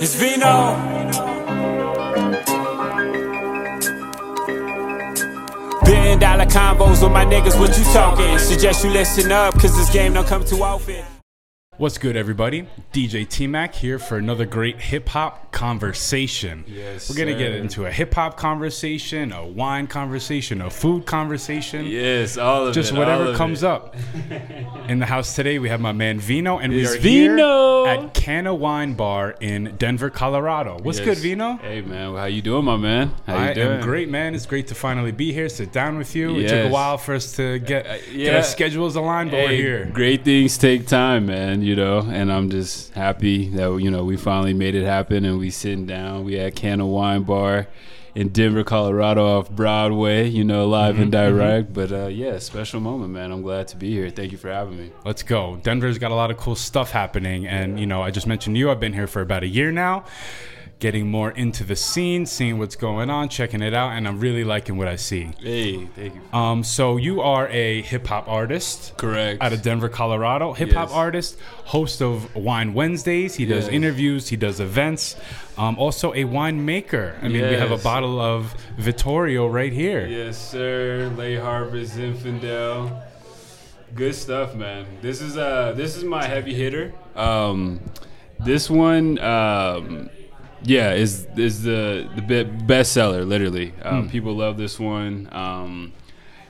It's Vino. Billion dollar combos with my niggas, what you talking? Suggest you listen up, cause this game don't come too often. What's good, everybody? DJ T Mac here for another great hip hop conversation. Yes, We're gonna get into a hip hop conversation, a wine conversation, a food conversation. Yes, all of it. Just it. whatever of comes it. up. In the house today, we have my man Vino, and we It's are here Vino. at Canna Wine Bar in Denver, Colorado. What's Yes. good, Vino? Hey man, how you doing, my man? How you I doing? am great, man. It's great to finally be here, sit down with you. It took a while for us to get, uh, get yeah. our schedules aligned, but we're here. Great things take time, man. You know, and I'm just happy that you know we finally made it happen, and we sitting down. We at Canna Wine Bar in Denver, Colorado, off Broadway. You know, live Mm-hmm, and direct. But uh, yeah, special moment, man. I'm glad to be here. Thank you for having me. Let's go. Denver's got a lot of cool stuff happening. And, you know, I just mentioned you. I've been here for about a year now, getting more into the scene, seeing what's going on, checking it out. And I'm really liking what I see. Hey, thank you. Um, so, you are a hip hop artist. Correct. Out of Denver, Colorado, hip hop Yes. artist, host of Wine Wednesdays. He does Yes. interviews, he does events. Um, also a winemaker. I mean, we have a bottle of Vitorio right here. Yes, sir. Lay Harvest Infidel. Good stuff, man. This is uh this is my heavy hitter. Um this one um yeah, is is the the be- bestseller literally. Um, people love this one. Um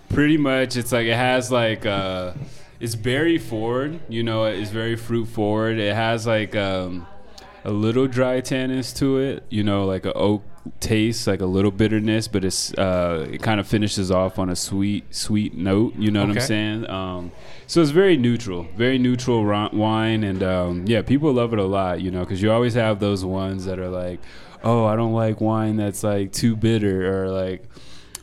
pretty much it's like it has like uh it's berry forward, you know, it's very fruit forward. It has like um a little dry tannins to it, you know, like a oak taste, like a little bitterness, but it's uh, it kind of finishes off on a sweet, sweet note. You know what Okay. I'm saying? Um, so it's very neutral, very neutral wine, and um, yeah, people love it a lot. You know, because you always have those ones that are like, oh, I don't like wine that's like too bitter, or like,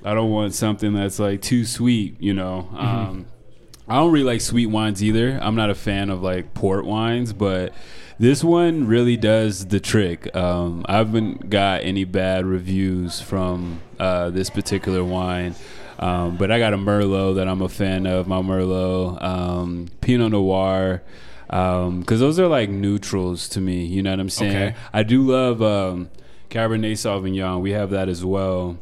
I don't want something that's like too sweet. You know. Um, I don't really like sweet wines either. I'm not a fan of like port wines, but this one really does the trick. Um, I haven't got any bad reviews from uh, this particular wine. Um, but I got a Merlot that I'm a fan of, my Merlot, um, Pinot Noir, because those are like neutrals to me. You know what I'm saying? Okay. I do love um, Cabernet Sauvignon. We have that as well.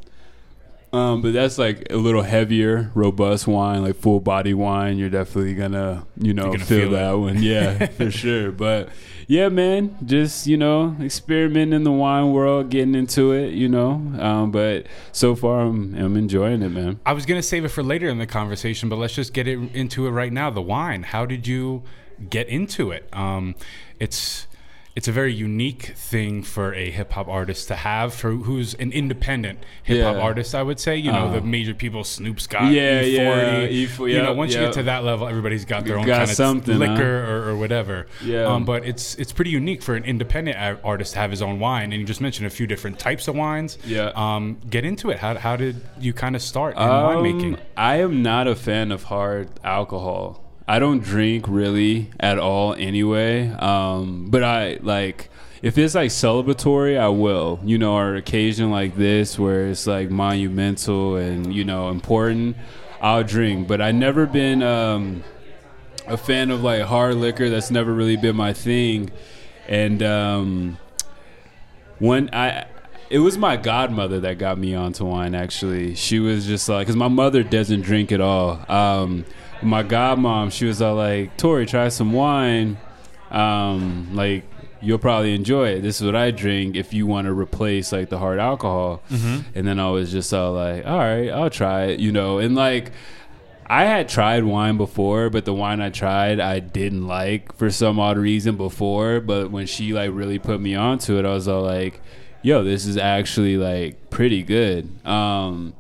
Um, but that's like a little heavier, robust wine, like full body wine. You're definitely gonna, you know, gonna feel, feel that one. Yeah, for sure. But yeah, man, just you know, experimenting in the wine world, getting into it, you know. Um, but so far, I'm I'm enjoying it, man. I was gonna save it for later in the conversation, but let's just get it into it right now. The wine. How did you get into it? Um, it's it's a very unique thing for a hip hop artist to have, for who's an independent hip hop Yeah. artist. I would say, you know, Uh-huh. the major people, Snoop Scott, Yeah, E40. yeah, E40, you know, yep, once you get to that level, everybody's got their own Got kind of something, huh? liquor or, or whatever. Yeah. Um, but it's it's pretty unique for an independent artist to have his own wine, and you just mentioned a few different types of wines. Yeah. Um, get into it. How how did you kind of start in Um, winemaking? I am not a fan of hard alcohol. I don't drink really at all anyway. Um, but I like if it's like celebratory, I will. You know, or occasion like this where it's like monumental and you know important, I'll drink. But I've never been um, a fan of like hard liquor. That's never really been my thing. And um, when I it was my godmother that got me onto wine actually she was just like because my mother doesn't drink at all um my godmom she was all like tori try some wine. Um like you'll probably enjoy it. This is what i drink if you want to replace like the hard alcohol. And then i was just all like all right i'll try it you know? And like I had tried wine before, but the wine I tried I didn't like for some odd reason before. But when she like really put me onto it, I was all like, "Yo, this is actually like pretty good." Um,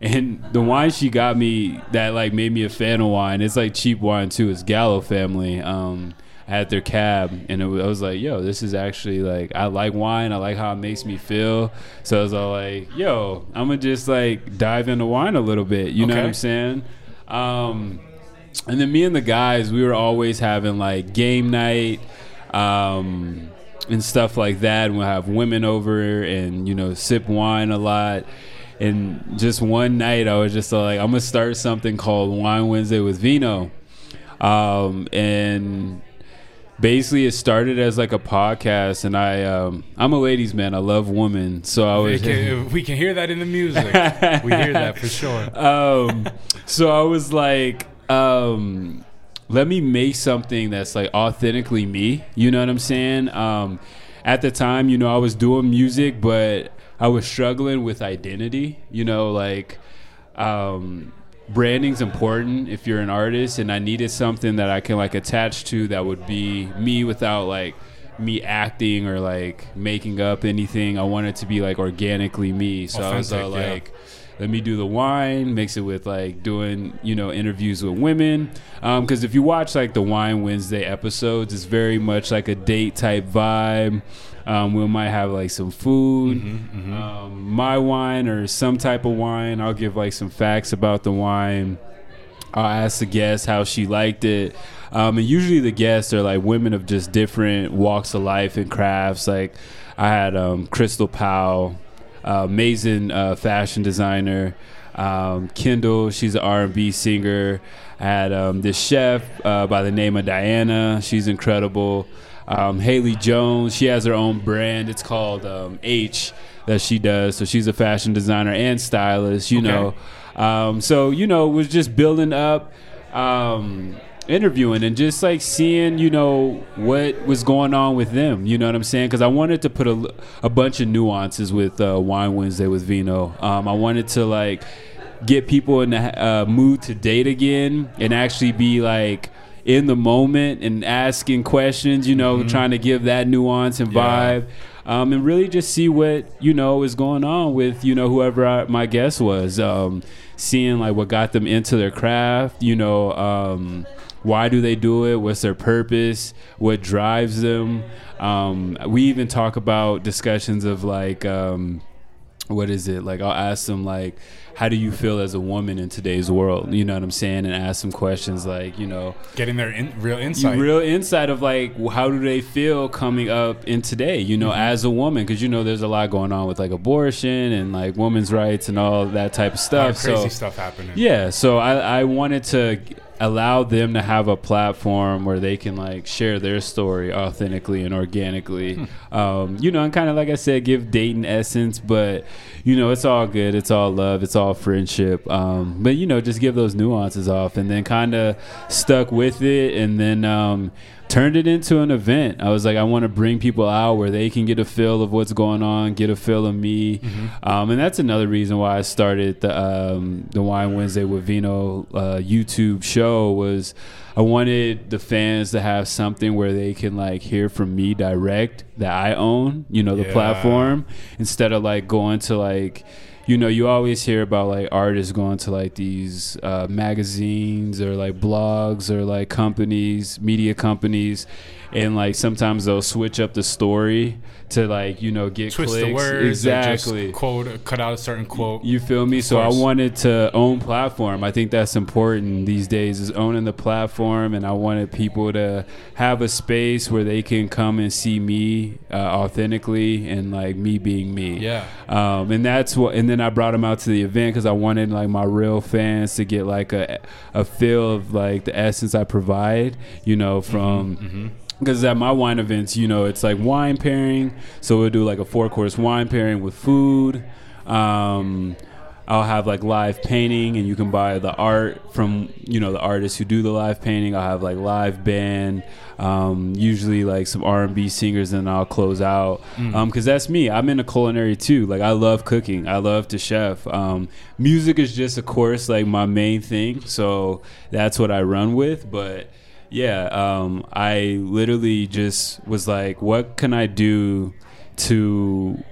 and the wine she got me that like made me a fan of wine. It's like cheap wine too. It's Gallo family. Um, I had their cab, and it was, I was like, "Yo, this is actually like I like wine. I like how it makes me feel." So I was all like, "Yo, I'm gonna just like dive into wine a little bit." You know what I'm saying? Um, and then me and the guys, we were always having like game night. Um, and stuff like that. And we'll have women over and, you know, sip wine a lot. And just one night, I was just like, I'm going to start something called Wine Wednesday with Vino. um, and basically it started as like a podcast and i um i'm a ladies man i love women so i was can, we can hear that in the music. we hear that for sure. um so i was like um let me make something that's like authentically me you know what i'm saying um at the time you know i was doing music but i was struggling with identity you know like um branding's important if you're an artist and i needed something that i can like attach to that would be me without like me acting or like making up anything i wanted to be like organically me so i was uh, Authentic, yeah. Let me do the wine mix it with like doing you know interviews with women. Because if you watch like the wine wednesday episodes it's very much like a date type vibe. Um, we might have like some food. Mm-hmm, Um, my wine or some type of wine i'll give like some facts about the wine. I'll ask the guest how she liked it. Um, and usually the guests are like women of just different walks of life and crafts. Like I had um, Crystal Powell, uh, amazing uh, fashion designer. Um, Kendall, she's an R&B singer. I had um, this chef uh, by the name of Diana. She's incredible. Um, Haley Jones, she has her own brand. It's called um, H that she does. So she's a fashion designer and stylist. You Okay. know. Um, so you know, was just building up, um, interviewing, and just like seeing, you know, what was going on with them. You know what I'm saying? Because I wanted to put a, a bunch of nuances with uh, Wine Wednesday with Vino. Um, I wanted to like get people in the uh, mood to date again and actually be like in the moment and asking questions. You know, trying to give that nuance and Yeah. vibe um, and really just see what you know is going on with you know whoever I, my guest was. Um, seeing like what got them into their craft. You know, um, why do they do it? What's their purpose? What drives them? Um, we even talk about discussions of like. Um, what is it like i'll ask them like how do you feel as a woman in today's world you know what i'm saying and ask them questions like you know Getting their in, real insight. real insight of like how do they feel coming up in today you know as a woman because you know there's a lot going on with like abortion and like women's rights and all that type of stuff crazy so stuff happening. yeah so I, I wanted to allow them to have a platform where they can like share their story authentically and organically. Um, you know and kind of like i said give dating essence but you know it's all good it's all love it's all friendship. Um, but you know just give those nuances off and then kind of stuck with it and then um, turned it into an event. I was like i want to bring people out where they can get a feel of what's going on get a feel of me. Um, and that's another reason why i started the um, the wine wednesday with vino uh, youtube show was i wanted the fans to have something where they can like hear from me direct that i own you know the Yeah. platform instead of like going to like you know you always hear about like artists going to like these uh, magazines or like blogs or like companies media companies and like sometimes they'll switch up the story to like you know get Twist clicks the words. exactly quote, cut out a certain quote. you feel me? So I wanted to own platform. I think that's important these days is owning the platform, and I wanted people to have a space where they can come and see me uh, authentically and like me being me. Yeah. Um, and that's what. And then I brought them out to the event because I wanted like my real fans to get like a a feel of like the essence I provide. You know, from because at my wine events, you know, it's like wine pairing. So we'll do like a four course wine pairing with food. Um, I'll have like live painting, and you can buy the art from you know the artists who do the live painting. I'll have like live band, um, usually like some R and B singers, and I'll close out because that's me. I'm into culinary too. Like I love cooking. I love to chef. Um, music is just, of course, like my main thing. So that's what I run with, but yeah um, i literally just was like what can i do to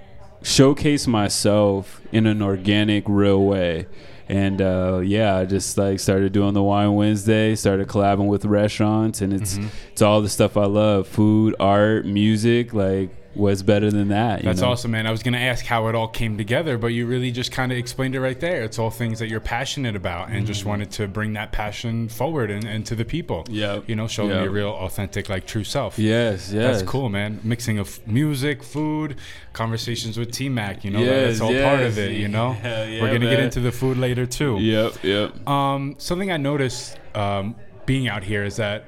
showcase myself in an organic real way and uh, yeah i just like started doing the wine wednesday started collabing with restaurants and it's Mm-hmm. it's all the stuff i love food art music like what's better than that you That's know? awesome, man. I was going to ask how it all came together, but you really just kind of explained it right there. It's all things that you're passionate about and Mm-hmm. just wanted to bring that passion forward and, and to the people. Yeah. You know, show them your real, authentic, like true self. yes yes That's cool, man. Mixing of music, food, conversations with T Mac. You know, Yes, that's all part of it. You know, Hell yeah, we're gonna get into the food later too. yep yep Um, something I noticed um, being out here is that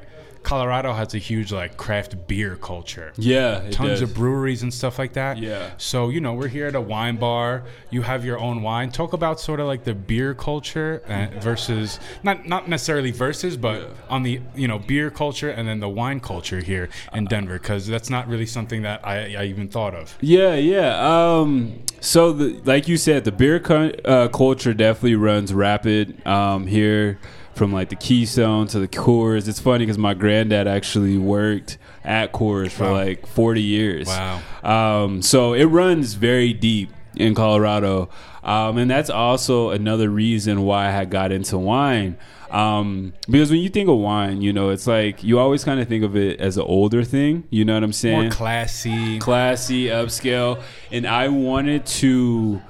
Colorado has a huge like craft beer culture. Yeah, Tons does. of breweries and stuff like that. Yeah. So, you know, we're here at a wine bar. You have your own wine. Talk about sort of like the beer culture uh, versus not not necessarily versus, but on the, you know, beer culture and then the wine culture here in Denver cuz that's not really something that I, I even thought of. Yeah, yeah. Um, so, the, like you said, the beer cu- uh, culture definitely runs rapid um, here, from like the Keystone to the Coors. It's funny because my granddad actually worked at Coors for Wow. like 40 years. Wow. Um, so it runs very deep in Colorado, um, and that's also another reason why I had got into wine. Um, because when you think of wine, you know, it's like you always kind of think of it as an older thing. You know what I'm saying? More classy. classy, upscale, and I wanted to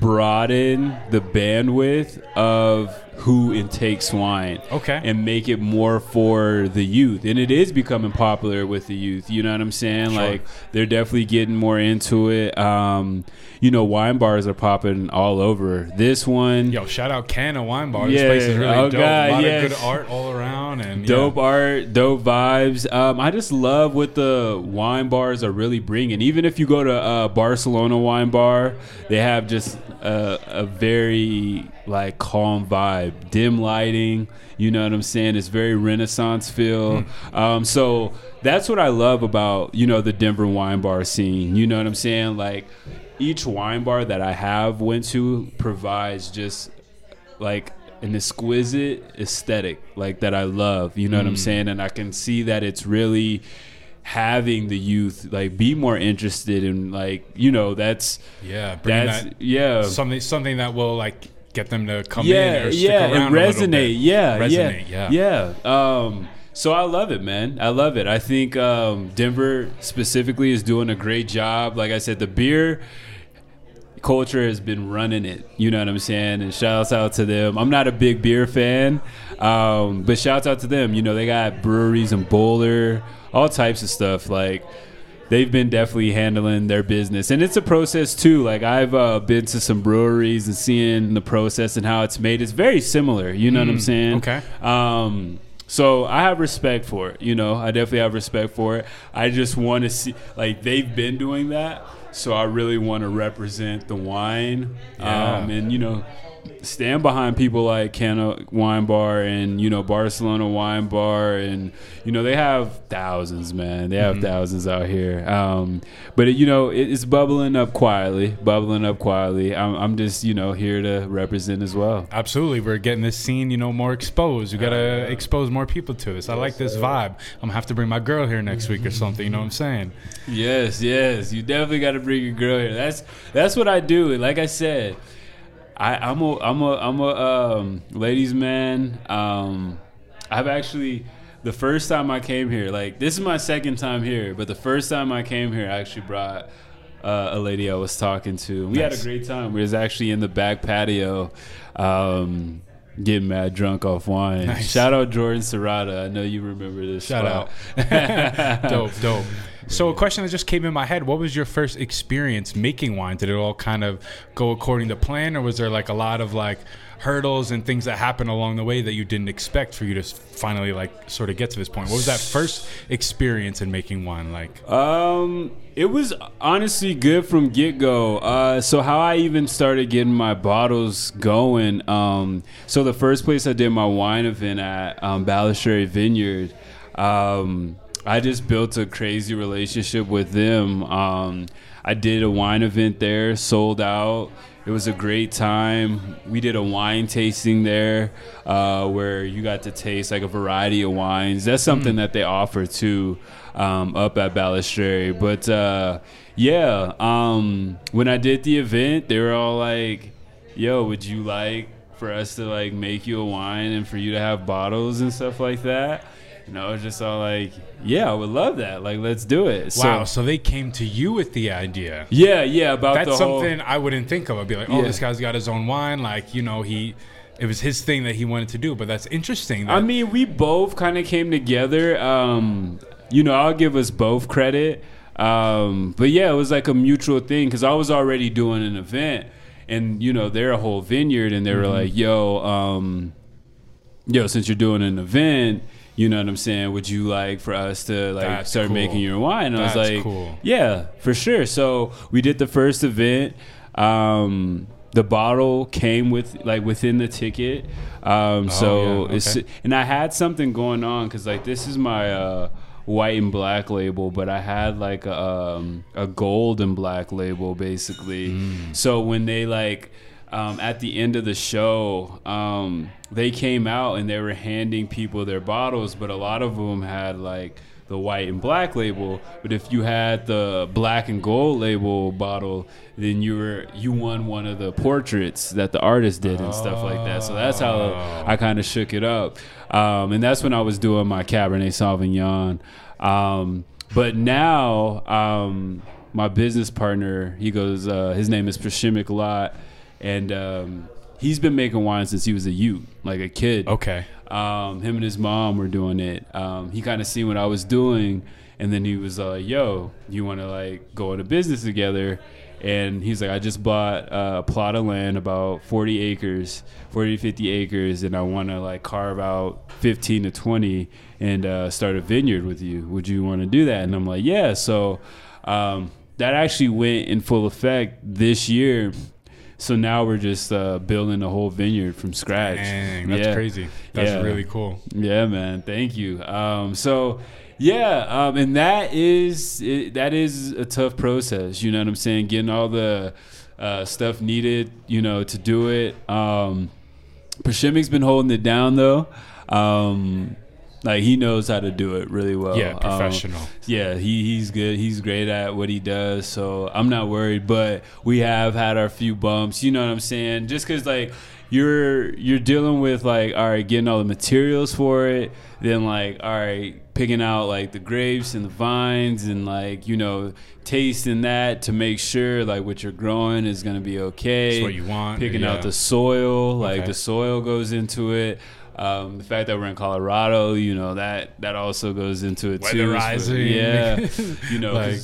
broaden the bandwidth of who intakes wine. Okay. And make it more for the youth. And it is becoming popular with the youth. You know what I'm saying? Sure. Like they're definitely getting more into it. Um, you know, wine bars are popping all over. This one Yo, shout out Canna Wine Bar. Yeah. This place is really Oh, dope. God, a lot yes. of good art all around and yeah. dope art, dope vibes. Um, I just love what the wine bars are really bringing. Even if you go to uh, Barcelona Wine Bar, they have just a, a very like calm vibe, dim lighting. You know what I'm saying? It's very Renaissance feel. Um, so that's what I love about you know the Denver wine bar scene. You know what I'm saying? Like each wine bar that I have went to provides just like an exquisite aesthetic like that I love. You know Mm. what I'm saying? And I can see that it's really having the youth like be more interested in like you know that's Yeah, that's that yeah something something that will like get them to come yeah in or stick yeah around and resonate bit. yeah resonate yeah yeah yeah um so I love it, man. I love it. I think um, Denver specifically is doing a great job. Like I said, the beer culture has been running it. You know what I'm saying? And shouts out to them. I'm not a big beer fan, um, but shouts out to them. You know, they got breweries in Boulder, all types of stuff. Like they've been definitely handling their business, and it's a process too. Like I've uh, been to some breweries and seeing the process and how it's made. It's very similar. You know what I'm saying? okay. Um, so I have respect for it. You know, I definitely have respect for it. I just want to see, like, they've been doing that. So I really want to represent the wine, Yeah. um, and you know, stand behind people like Cana Wine Bar and you know Barcelona Wine Bar, and you know they have thousands, man. They have thousands out here. Um, but it, you know, it, it's bubbling up quietly, bubbling up quietly. I'm, I'm just you know here to represent as well. Absolutely, we're getting this scene, you know, more exposed. We gotta expose more people to this. I like this vibe. I'm gonna have to bring my girl here next week or something. You know what I'm saying? Yes, yes. You definitely got to bring your girl here. That's that's what I do. And Like I said, I, I'm a I'm a I'm a um, ladies man. Um, I've actually the first time I came here, like this is my second time here, but the first time I came here, I actually brought. Uh, a lady I was talking to. We had a great time. We was actually in the back patio, um, getting mad drunk off wine. Nice. Shout out Jordan Serrata. I know you remember this. Shout spot. dope, dope. So a question that just came in my head: What was your first experience making wine? Did it all kind of go according to plan, or was there like a lot of like hurdles and things that happened along the way that you didn't expect for you to finally like sort of get to this point? What was that first experience in making wine like? Um, it was honestly good from get go. Uh, so how I even started getting my bottles going. Um, so the first place I did my wine event at um, Balistreri Vineyard. Um, I just built a crazy relationship with them. Um, I did a wine event there, sold out. It was a great time. We did a wine tasting there uh, where you got to taste like a variety of wines. That's something that they offer too um, up at Balistreri. But uh, yeah, um, when I did the event, they were all like, "Yo, would you like for us to like make you a wine and for you to have bottles and stuff like that?" You know, I was just all like, "Yeah, I would love that. Like, let's do it." Wow, So, so they came to you with the idea. yeah, yeah, about That's the whole- something I wouldn't think of. I'd be like, oh, Yeah. this guy's got his own wine. Like, you know, he, it was his thing that he wanted to do. But that's interesting. That, I mean, we both kind of came together. Um, you know, I'll give us both credit. Um, but yeah, it was like a mutual thing because I was already doing an event, and you know, they're a whole vineyard, and they were like, "Yo, um, yo, since you're doing an event, you know what I'm saying? Would you like for us to like That's start cool. making your wine? And I was like, cool. yeah, for sure. So we did the first event. Um, the bottle came with like within the ticket. Um, so Oh, yeah, it's and I had something going on because like this is my uh, white and black label, but I had like a, um, a gold and black label basically. Mm. So when they like um, at the end of the show, um, they came out and they were handing people their bottles, but a lot of them had like the white and black label. But if you had the black and gold label bottle, then you were you won one of the portraits that the artist did and stuff like that. So that's how I kind of shook it up, um, and that's when I was doing my Cabernet Sauvignon. Um, but now um, my business partner, he goes, uh, his name is Prashimik Lot, and um, he's been making wine since he was a youth, like a kid. Okay. Um, him and his mom were doing it. Um, he kind of seen what I was doing, and then he was like, "Yo, you want to like go into business together?" And he's like, "I just bought a plot of land, about 40 acres, 40 to 50 acres, and I want to like carve out 15 to 20 and uh, start a vineyard with you. Would you want to do that?" And I'm like, "Yeah." So um, that actually went in full effect this year. So now we're just uh, building a whole vineyard from scratch. Dang, that's Yeah. crazy. That's Yeah. really cool. Yeah, man. Thank you. Um, so, yeah, um, and that is it, that is a tough process. You know what I'm saying? Getting all the uh, stuff needed, you know, to do it. Um, Pashimik's been holding it down though. Um, like he knows how to do it really well. Yeah, Um, professional. yeah, he, he's good. He's great at what he does. So I'm not worried. But we have had our few bumps. You know what I'm saying? Just because like you're you're dealing with like all right, getting all the materials for it. Then like all right, picking out like the grapes and the vines and like you know tasting that to make sure like what you're growing is gonna be okay. It's what you want, Picking yeah. out the soil, like Okay. the soil goes into it. Um, the fact that we're in Colorado, you know that that also goes into it too. Yeah, you know, Like-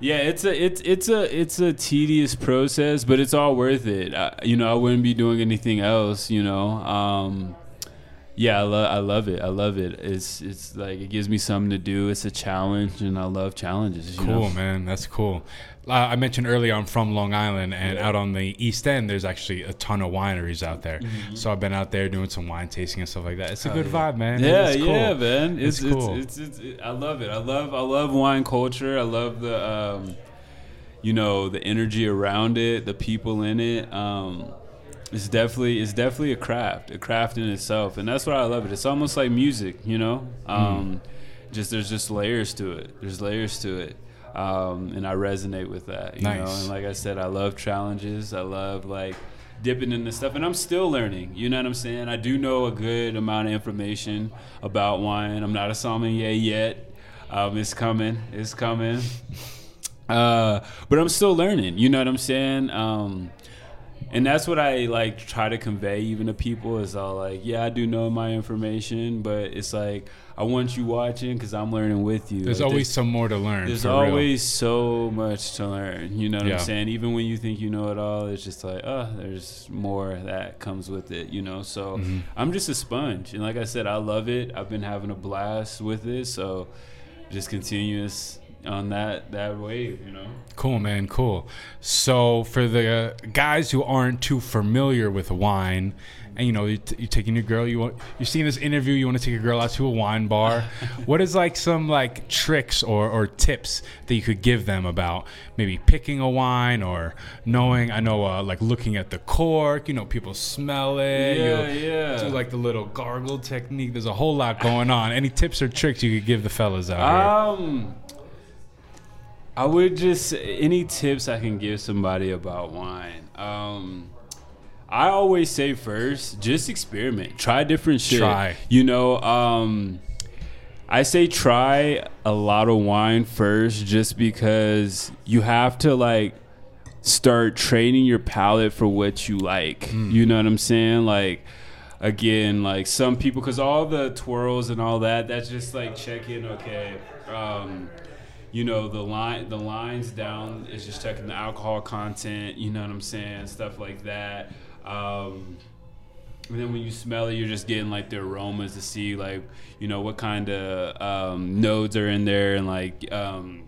yeah, it's a it's it's a it's a tedious process, but it's all worth it. I, you know, I wouldn't be doing anything else. You know, um, yeah, I love I love it. I love it. It's it's like it gives me something to do. It's a challenge, and I love challenges. You Cool, know? man. That's cool. Uh, I mentioned earlier I'm from Long Island, and out on the East End, there's actually a ton of wineries out there. Mm-hmm. So I've been out there doing some wine tasting and stuff like that. It's a good vibe, man. Yeah, It's cool. yeah, man. It's It's, cool. it's, it's, it's, I love it. I love I love wine culture. I love the um, you know, the energy around it, the people in it. Um, it's definitely it's definitely a craft, a craft in itself, and that's why I love it. It's almost like music, you know. Mm. Um, Just there's just layers to it. There's layers to it. Um, and I resonate with that, you know. And like I said, I love challenges. I love like dipping into stuff, and I'm still learning. You know what I'm saying? I do know a good amount of information about wine. I'm not a sommelier yet. Um, it's coming. It's coming. Uh, but I'm still learning. You know what I'm saying? Um, and that's what I like try to convey even to people is all like, yeah, I do know my information, but it's like I want you watching because I'm learning with you. There's Like, always some more to learn. there's for real. always so much to learn. You know what Yeah. I'm saying? Even when you think you know it all, it's just like, oh, there's more that comes with it, you know? So Mm-hmm. I'm just a sponge. And like I said, I love it. I've been having a blast with it. So just continuous on that that wave, you know? Cool, man. Cool. So, for the guys who aren't too familiar with wine, and you know, you t- you're taking your girl, you want, you're seeing this interview, you want to take a girl out to a wine bar. what is like some like tricks or, or tips that you could give them about maybe picking a wine or knowing? I know, uh, like looking at the cork. You know, people smell it. Yeah, you yeah. Do like the little gargle technique. There's a whole lot going on. Any tips or tricks you could give the fellas out here? Um, I would just any tips I can give somebody about wine. Um, I always say first, just experiment, try different shit. Try. You know, um, I say try a lot of wine first, just because you have to like start training your palate for what you like. You know what I'm saying? Like again, like some people, because all the twirls and all that, that's just like checking. Okay, um, you know the line, the lines down is just checking the alcohol content. You know what I'm saying? Stuff like that. Um, And then when you smell it, you're just getting like the aromas to see like you know what kind of um, nodes are in there and like. Um,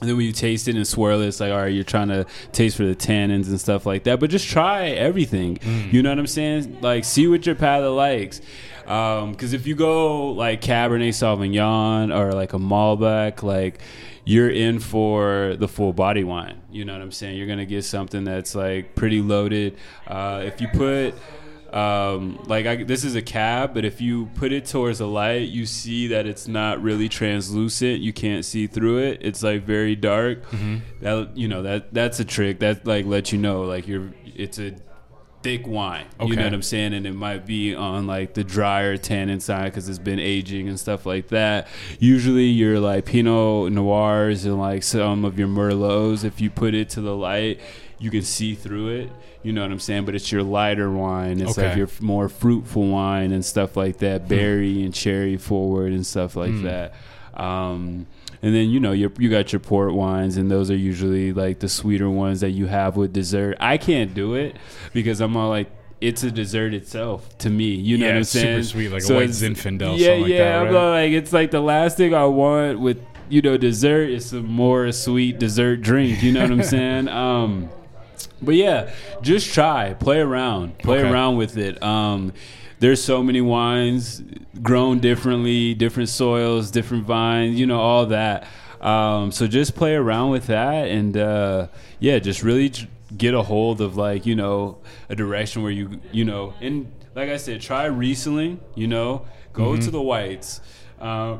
and then when you taste it and swirl it, it's like, all right, you're trying to taste for the tannins and stuff like that. But just try everything. You know what I'm saying? Like, see what your palate likes. Because if you go like Cabernet Sauvignon or like a Malbec, like you're in for the full body wine. You know what I'm saying? You're gonna get something that's like pretty loaded. Uh, if you put um, like I, this is a cab, but if you put it towards the light, you see that it's not really translucent. You can't see through it. It's like very dark. That you know that that's a trick. That like lets you know like you're it's a thick wine. You know what I'm saying? And it might be on like the drier tannin side because it's been aging and stuff like that. Usually, your like Pinot Noirs and like some of your Merlots, if you put it to the light, you can see through it. You know what I'm saying? But it's your lighter wine. It's like your more fruitful wine and stuff like that, berry and cherry forward and stuff like that. Um, and then you know you you got your port wines, and those are usually like the sweeter ones that you have with dessert. I can't do it because I'm all like. It's a dessert itself to me. You know Yeah, what I'm it's super saying? sweet, like a white Zinfandel, Yeah, something like yeah. that, I'm like, it's like the last thing I want with you know dessert is some more sweet dessert drink. You know what I'm saying? Um, but yeah, just try, play around, play Okay. around with it. Um, there's so many wines grown differently, different soils, different vines, you know, all that. Um, so just play around with that, and uh, yeah, just really j- get a hold of like you know a direction where you you know, and like I said, try Riesling, you know, go to the whites. Uh,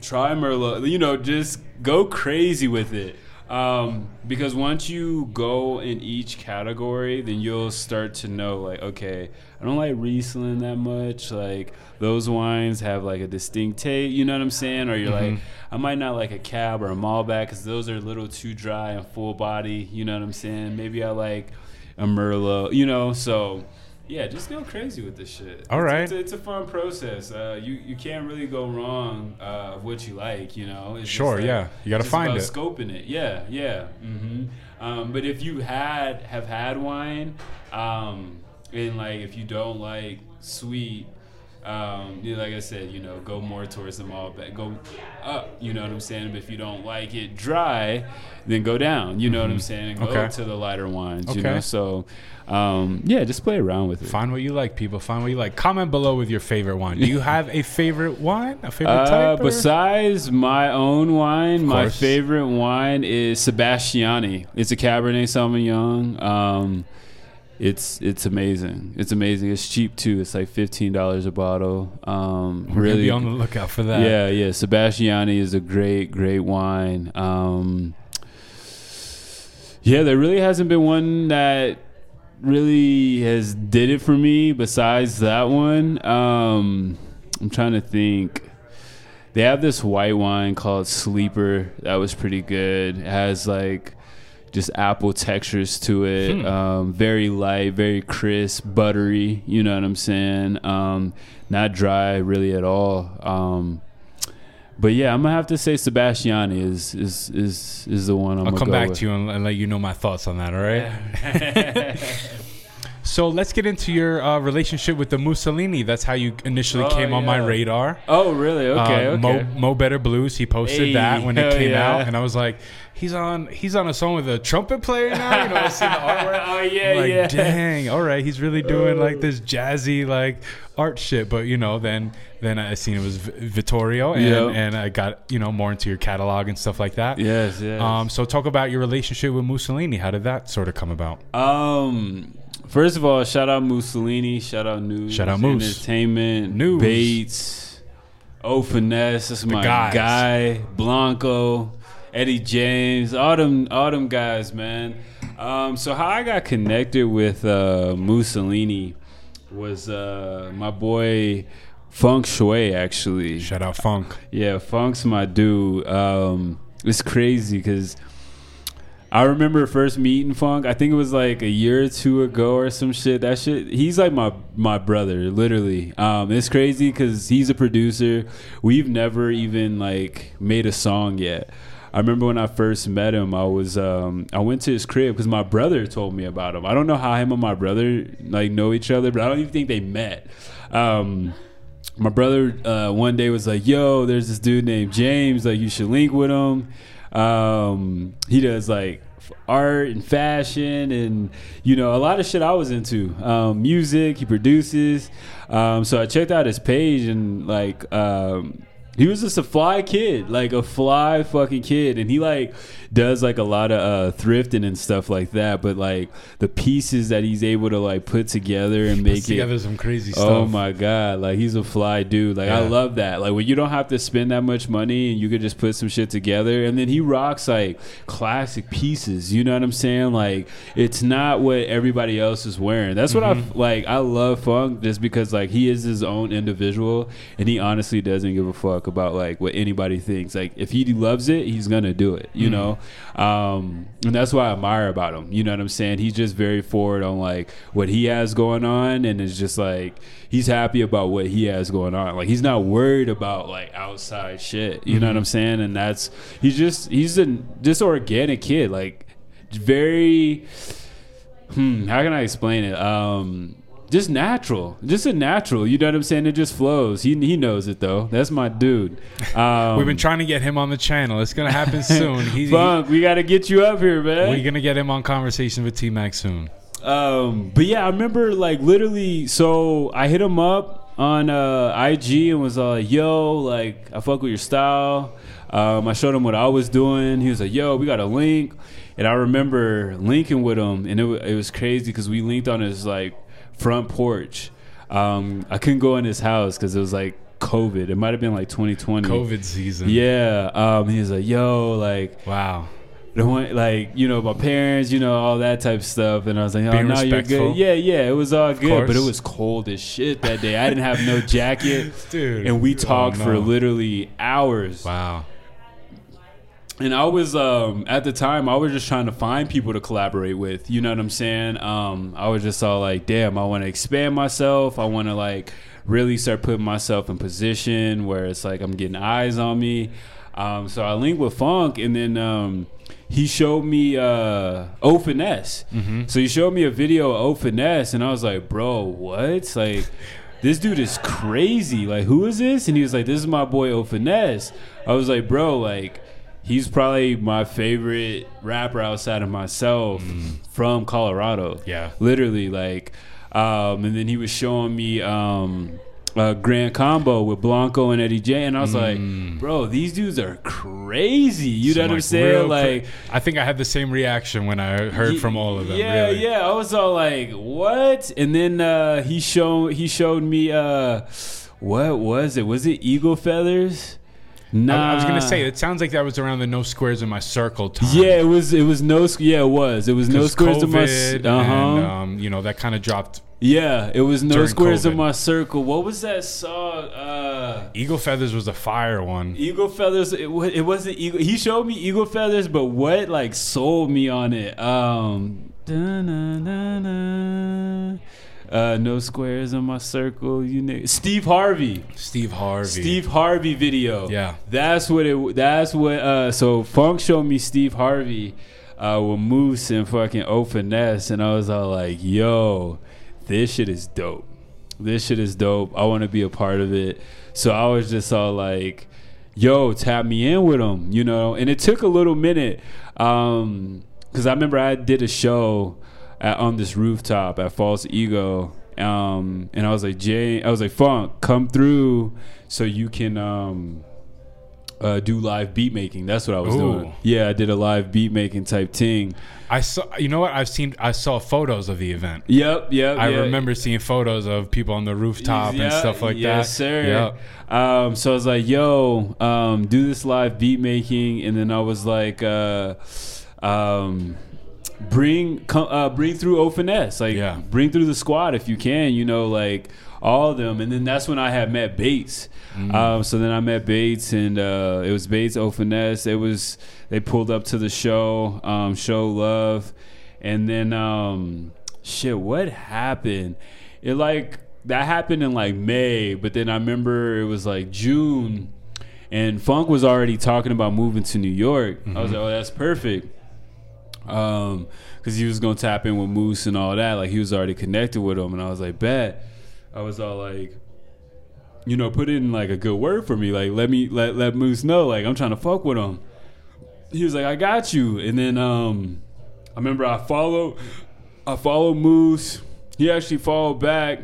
try Merlot. You know, just go crazy with it. Um, because once you go in each category, then you'll start to know, like, okay, I don't like Riesling that much. Like, those wines have like a distinct taste. You know what I'm saying? Or you're like, I might not like a Cab or a Malbec because those are a little too dry and full body. You know what I'm saying? Maybe I like a Merlot. You know, so. Yeah, just go crazy with this shit. All It's- right. it's, a, it's a fun process. Uh, you you can't really go wrong uh, of what you like. You know. It's Sure, like- yeah. You gotta find about it. Scoping it. Yeah, yeah. hmm Um, but if you had have had wine, um, and like if you don't like sweet. Um, like I said, you know, go more towards the Malbec. Go up, you know what I'm saying. But if you don't like it dry, then go down. You know what I'm saying. And go Mm-hmm. Okay. to the lighter wines. You know, so um, yeah, just play around with it. Find what you like, people. Find what you like. Comment below with your favorite wine. Do you have a favorite wine? A favorite Uh, type? or- besides my own wine, my favorite wine is Sebastiani. It's a Cabernet Sauvignon. Um, it's it's amazing. It's amazing. It's cheap too. It's like fifteen dollars a bottle. Um, We're really, be on the lookout for that. yeah, yeah. Sebastiani is a great, great wine. Um, yeah, there really hasn't been one that really has did it for me besides that one. Um, I'm trying to think. They have this white wine called Sleeper that was pretty good. It has like just apple textures to it. Hmm. Um, very light, very crisp, buttery. You know what I'm saying? Um, not dry really at all. Um, but yeah, I'm gonna have to say Sebastiani is is is is the one I'm I'll gonna come go back with. to you and, and let you know my thoughts on that. All right. So let's get into your uh, relationship with the Mussolini. That's how you initially Oh, came on my radar. oh, really? Okay, Uh, okay. Mo, Mo Better Blues. He posted Hey, that when it came yeah. out, and I was like, he's on he's on a song with a trumpet player now. You know, I see the artwork. oh yeah, like, yeah. dang, all right, he's really doing like this jazzy like art shit. But you know, then then I seen it was V- Vitorio, and, Yep. and I got you know more into your catalog and stuff like that. Yes, yes. Um, so talk about your relationship with Mussolini. How did that sort of come about? Um, first of all, shout out Mussolini, shout out News, Shout out Moose. Entertainment, News. Bates, O Finesse, that's my guys. guy, Blanco, Eddie James, all them, all them guys, man. Um, so how I got connected with uh, Mussolini was uh, my boy Funk Shui, actually. Shout out Funk. Yeah, Funk's my dude. Um, it's crazy because I remember first meeting Funk. I think it was like a year or two ago or some shit. That shit. He's like my my brother, literally. Um, it's crazy because he's a producer. We've never even like made a song yet. I remember when I first met him, I was um, I went to his crib because my brother told me about him. I don't know how him and my brother like know each other, but I don't even think they met. Um, my brother uh, one day was like, "Yo, there's this dude named James. Like, you should link with him. Um, he does like art and fashion and you know a lot of shit I was into. Um, music. He produces. Um, so I checked out his page and like um, he was just a fly kid, like a fly fucking kid, and he like does like a lot of uh, thrifting and stuff like that. But like the pieces that he's able to like put together and make Puts it together some crazy stuff. Oh my god, like he's a fly dude. Like I love that. Like when you don't have to spend that much money and you could just put some shit together and then he rocks like classic pieces. You know what I'm saying? Like it's not what everybody else is wearing. That's what I Mm-hmm. f- like I love Funk just because like he is his own individual and he honestly doesn't give a fuck about like what anybody thinks. Like if he loves it, he's to do it, you Mm-hmm. know? Um and that's what I admire about him. You know what I'm saying? He's just very forward on like what he has going on and it's just like he's happy about what he has going on. Like he's not worried about like outside shit. You know what I'm saying? And that's he's just he's a just organic kid. Like very hmm, how can I explain it? Um just natural, just a natural. You know what I'm saying? It just flows. He he knows it though. That's my dude. Um, We've been trying to get him on the channel. It's gonna happen soon. He's Funk, we got to get you up here, man. we're gonna get him on conversation with T Mac soon. Um, but yeah, I remember like literally. So I hit him up on uh, IG and was like, "Yo, like I fuck with your style." Um, I showed him what I was doing. He was like, "Yo, we got a link," and I remember linking with him, and it, it was crazy because we linked on his like front porch. Um, I couldn't go in his house because it was like COVID. It might have been like 2020. COVID season. Yeah. Um, he was like, "Yo, like." Wow. one like you know my parents you know all that type of stuff and i was like oh Being no you're good yeah yeah it was all good but it was cold as shit that day i didn't have no jacket Dude. and we Oh, talked for literally hours Wow. And i was um at the time i was just trying to find people to collaborate with you know what i'm saying um i was just all like damn i want to expand myself i want to like really start putting myself in position where it's like i'm getting eyes on me um so i linked with funk and then um he showed me uh O Finesse. So he showed me a video of O Finesse and I was like, bro, what? Like this dude is crazy. Like, who is this? And he was like, This is my boy O Finesse. I was like, bro, like he's probably my favorite rapper outside of myself from Colorado. Yeah. Literally, like um, and then he was showing me um a grand combo with Blanco and Eddie J, and I was like, "Bro, these dudes are crazy." You know Some, what I'm like, saying? Like, cra- I think I had the same reaction when I heard from all of them. Yeah, really. yeah. I was all like, "What?" And then uh, he showed he showed me uh, what was it? Was it eagle feathers? Nah, I, I was gonna say it sounds like that was around the no squares in my circle time. Yeah, it was. It was no. Yeah, it was. It was no squares in my. Uh huh. um, you know that kind of dropped. yeah, it was no squares in my circle. What was that song? Uh, Eagle feathers was a fire one. Eagle feathers. It, it wasn't eagle. He showed me eagle feathers, but what like sold me on it? Um. Uh, no squares in my circle. You know, Steve Harvey. Steve Harvey. Steve Harvey video. Yeah. that's what it. That's what. Uh, so Funk showed me Steve Harvey uh, with Moose and fucking O Finesse, and I was all like, "Yo, this shit is dope. This shit is dope. I want to be a part of it." So I was just all like, "Yo, tap me in with him," you know. And it took a little minute, um, because I remember I did a show at, on this rooftop at False Ego. Um, and I was like, Jay, I was like, Funk, come through so you can um, uh, do live beat making. That's what I was Ooh. doing. Yeah, I did a live beat making type thing. I saw. You know what? I've seen. I saw photos of the event. Yep, yep. I yeah. remember seeing photos of people on the rooftop and stuff like yes, that. sir. Um, so I was like, "Yo, um, do this live beat making," and then I was like, uh, um, "Bring, uh, bring through O Finesse, like, Yeah. bring through the squad if you can, you know, like all of them." And then that's when I had met Bates. Mm. Um, so then I met Bates, and uh, it was Bates O Finesse. It was they pulled up to the show, um, show love, and then um, shit, what happened? It like that happened in like May, but then I remember it was like June, And Funk was already talking about moving to New York. I Mm-hmm. was like, oh, that's perfect. Um, because he was gonna tap in with Moose and all that. Like he was already connected with him, and I was like, bet. I was all like, you know, put in like a good word for me. Like let me let let Moose know. Like I'm trying to fuck with him. He was like, I got you. And then um, I remember I follow, I follow Moose. He actually followed back.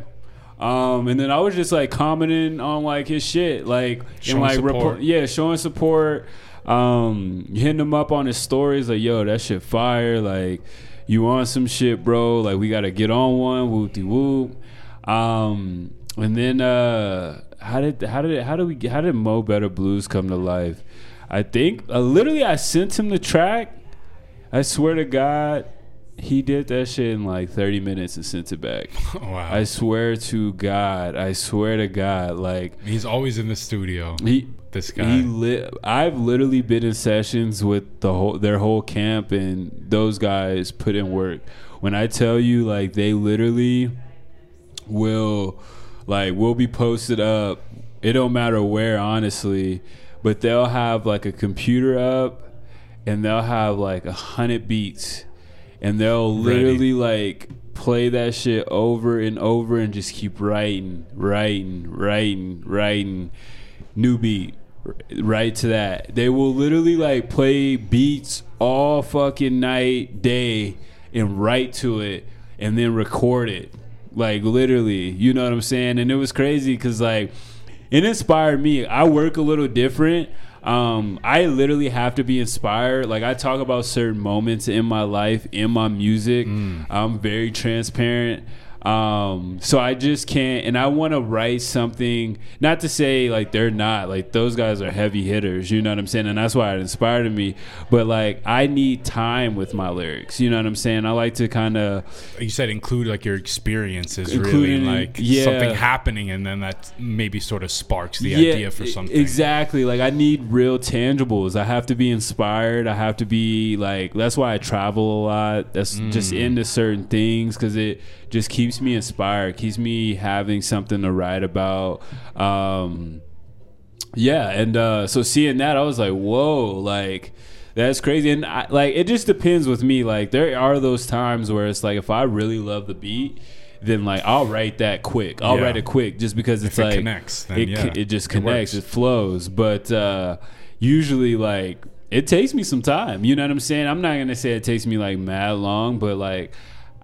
Um, and then I was just like commenting on like his shit, like Showing and like support. yeah, showing support. Um, hitting him up on his stories, like yo, that shit fire. Like you on some shit, bro. Like we gotta get on one. Whoop de whoop. Um, and then uh, how did how did how did we how did Mo Better Blues come to life? I think uh, literally I sent him the track. I swear to God, he did that shit in like 30 minutes and sent it back. wow. I swear to God, I swear to God, like He's always in the studio. he This guy. he li- I've literally been in sessions with the whole their whole camp and those guys put in work. When I tell you like they literally will like will be posted up. It don't matter where honestly, but they'll have like a computer up and they'll have like a hundred beats and they'll Ready. literally like play that shit over and over and just keep writing, writing, writing, writing. New beat, right to that. They will literally like play beats all fucking night, day, and write to it, and then record it. Like literally, you know what I'm saying? And it was crazy because like it inspired me. I work a little different. Um, I literally have to be inspired. Like I talk about certain moments in my life, in my music. I'm very transparent. Um, so I just can't, and I want to write something. Not to say like they're not like those guys are heavy hitters. You know what I'm saying? And that's why it inspired me. But like I need time with my lyrics. You know what I'm saying? I like to kind of you said include like your experiences, really, Including- like yeah. something happening, and then that maybe sort of sparks the Yeah, idea for something. Exactly. Like I need real tangibles. I have to be inspired. I have to be like. That's why I travel a lot. That's just Mm. into certain things because it just keeps me inspired. Keeps me having something to write about. Um, yeah, and uh, so seeing that, I was like, whoa, like. That's crazy, and I, like it just depends with me. Like there are those times where it's like if I really love the beat, then like I'll write that quick. I'll Yeah. write it quick just because it's it like connects, it, yeah, it just connects, works. it flows. But uh, usually, like it takes me some time. You know what I'm saying? I'm not gonna say it takes me like mad long, but like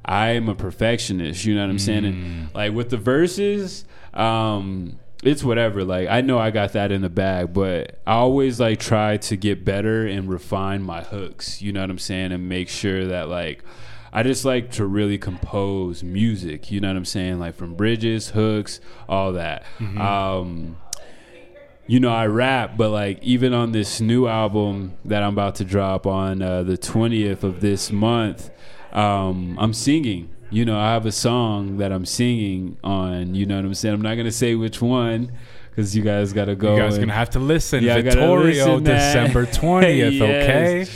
I'm a perfectionist. You know what I'm saying? Mm. And like with the verses, um, it's whatever. Like I know I got that in the bag, but I always like try to get better and refine my hooks. You know what I'm saying? And make sure that like. I just like to really compose music, you know what I'm saying? Like from bridges, hooks, all that. Um, you know, I rap, but like even on this new album that I'm about to drop on uh, the 20th of this month, um, I'm singing. You know, I have a song that I'm singing on. You know what I'm saying? I'm not gonna say which one because you guys gotta go. You guys and- gonna have to listen. Yeah, Vitorio. December twentieth. Yes. Okay.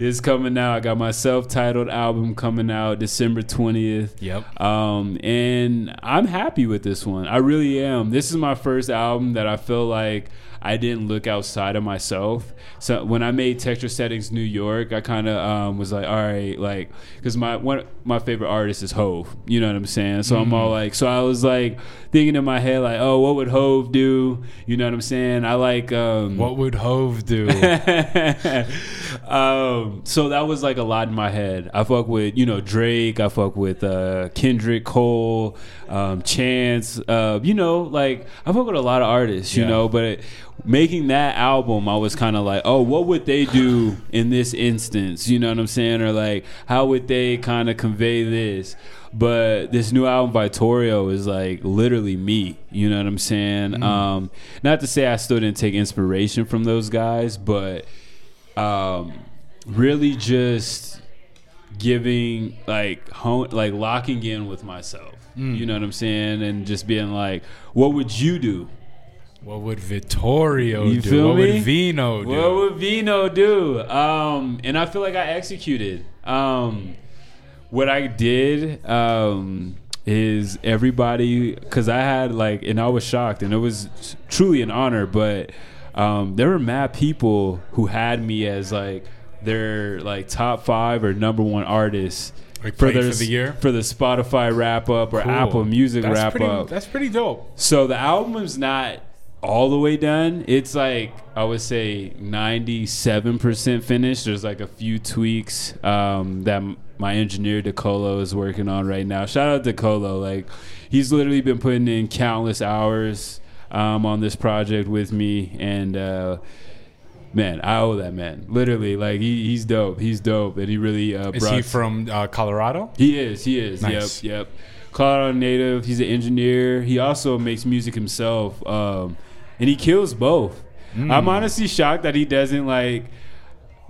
It's coming out. I got my self-titled album coming out December 20th. Yep. Um, and I'm happy with this one. I really am. This is my first album that I feel like I didn't look outside of myself. So when I made Texture Settings New York, I kind of um, was like, all right, like, because my one my favorite artist is Hov. You know what I'm saying? So I'm all like, so I was like thinking in my head like, oh, what would Hov do? You know what I'm saying? I like um, What would Hov do? um, so that was like a lot in my head. I fuck with you know Drake. I fuck with uh, Kendrick Cole, um, Chance. Uh, you know, like I fuck with a lot of artists. You Yeah. know, but it, making that album, I was kind of like, oh, what would they do in this instance? You know what I'm saying? Or like, how would they kind of convey this? But this new album, by Vitorio, is like literally me. You know what I'm saying? Um, not to say I still didn't take inspiration from those guys, but um, really just giving like hone, like locking in with myself. You know what I'm saying? And just being like, what would you do? what would Vitorio You do? what me? would Vino do? What would Vino do? Um, and I feel like I executed. Um, what I did um, is everybody, because I had like, and I was shocked, and it was truly an honor, but um, there were mad people who had me as like their like top five or number one artist Like played for the year? for the Spotify wrap up or Cool. Apple Music That's wrap pretty, up. That's pretty dope. So the album's not all the way done. It's like I would say ninety-seven percent finished. There's like a few tweaks um, that my engineer Decolo is working on right now. Shout out to Decolo. Like he's literally been putting in countless hours um, on this project with me, and uh, man, I owe that man. Literally, like he, he's dope. He's dope, and he really uh, Is brought he from uh, Colorado? he is. He is. Nice. Yep. Yep. Colorado native. He's an engineer. He also makes music himself, um, and he kills both. Mm. I'm honestly shocked that he doesn't like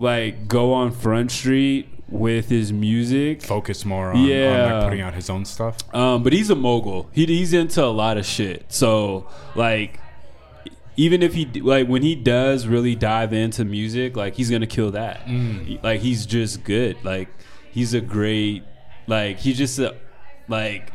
like go on Front Street with his music. Focus more on, on like putting out his own stuff. Um, but he's a mogul. He, he's into a lot of shit. So like, even if he like when he does really dive into music, like he's gonna kill that. He- like he's just good. Like he's a great. Like he's just a like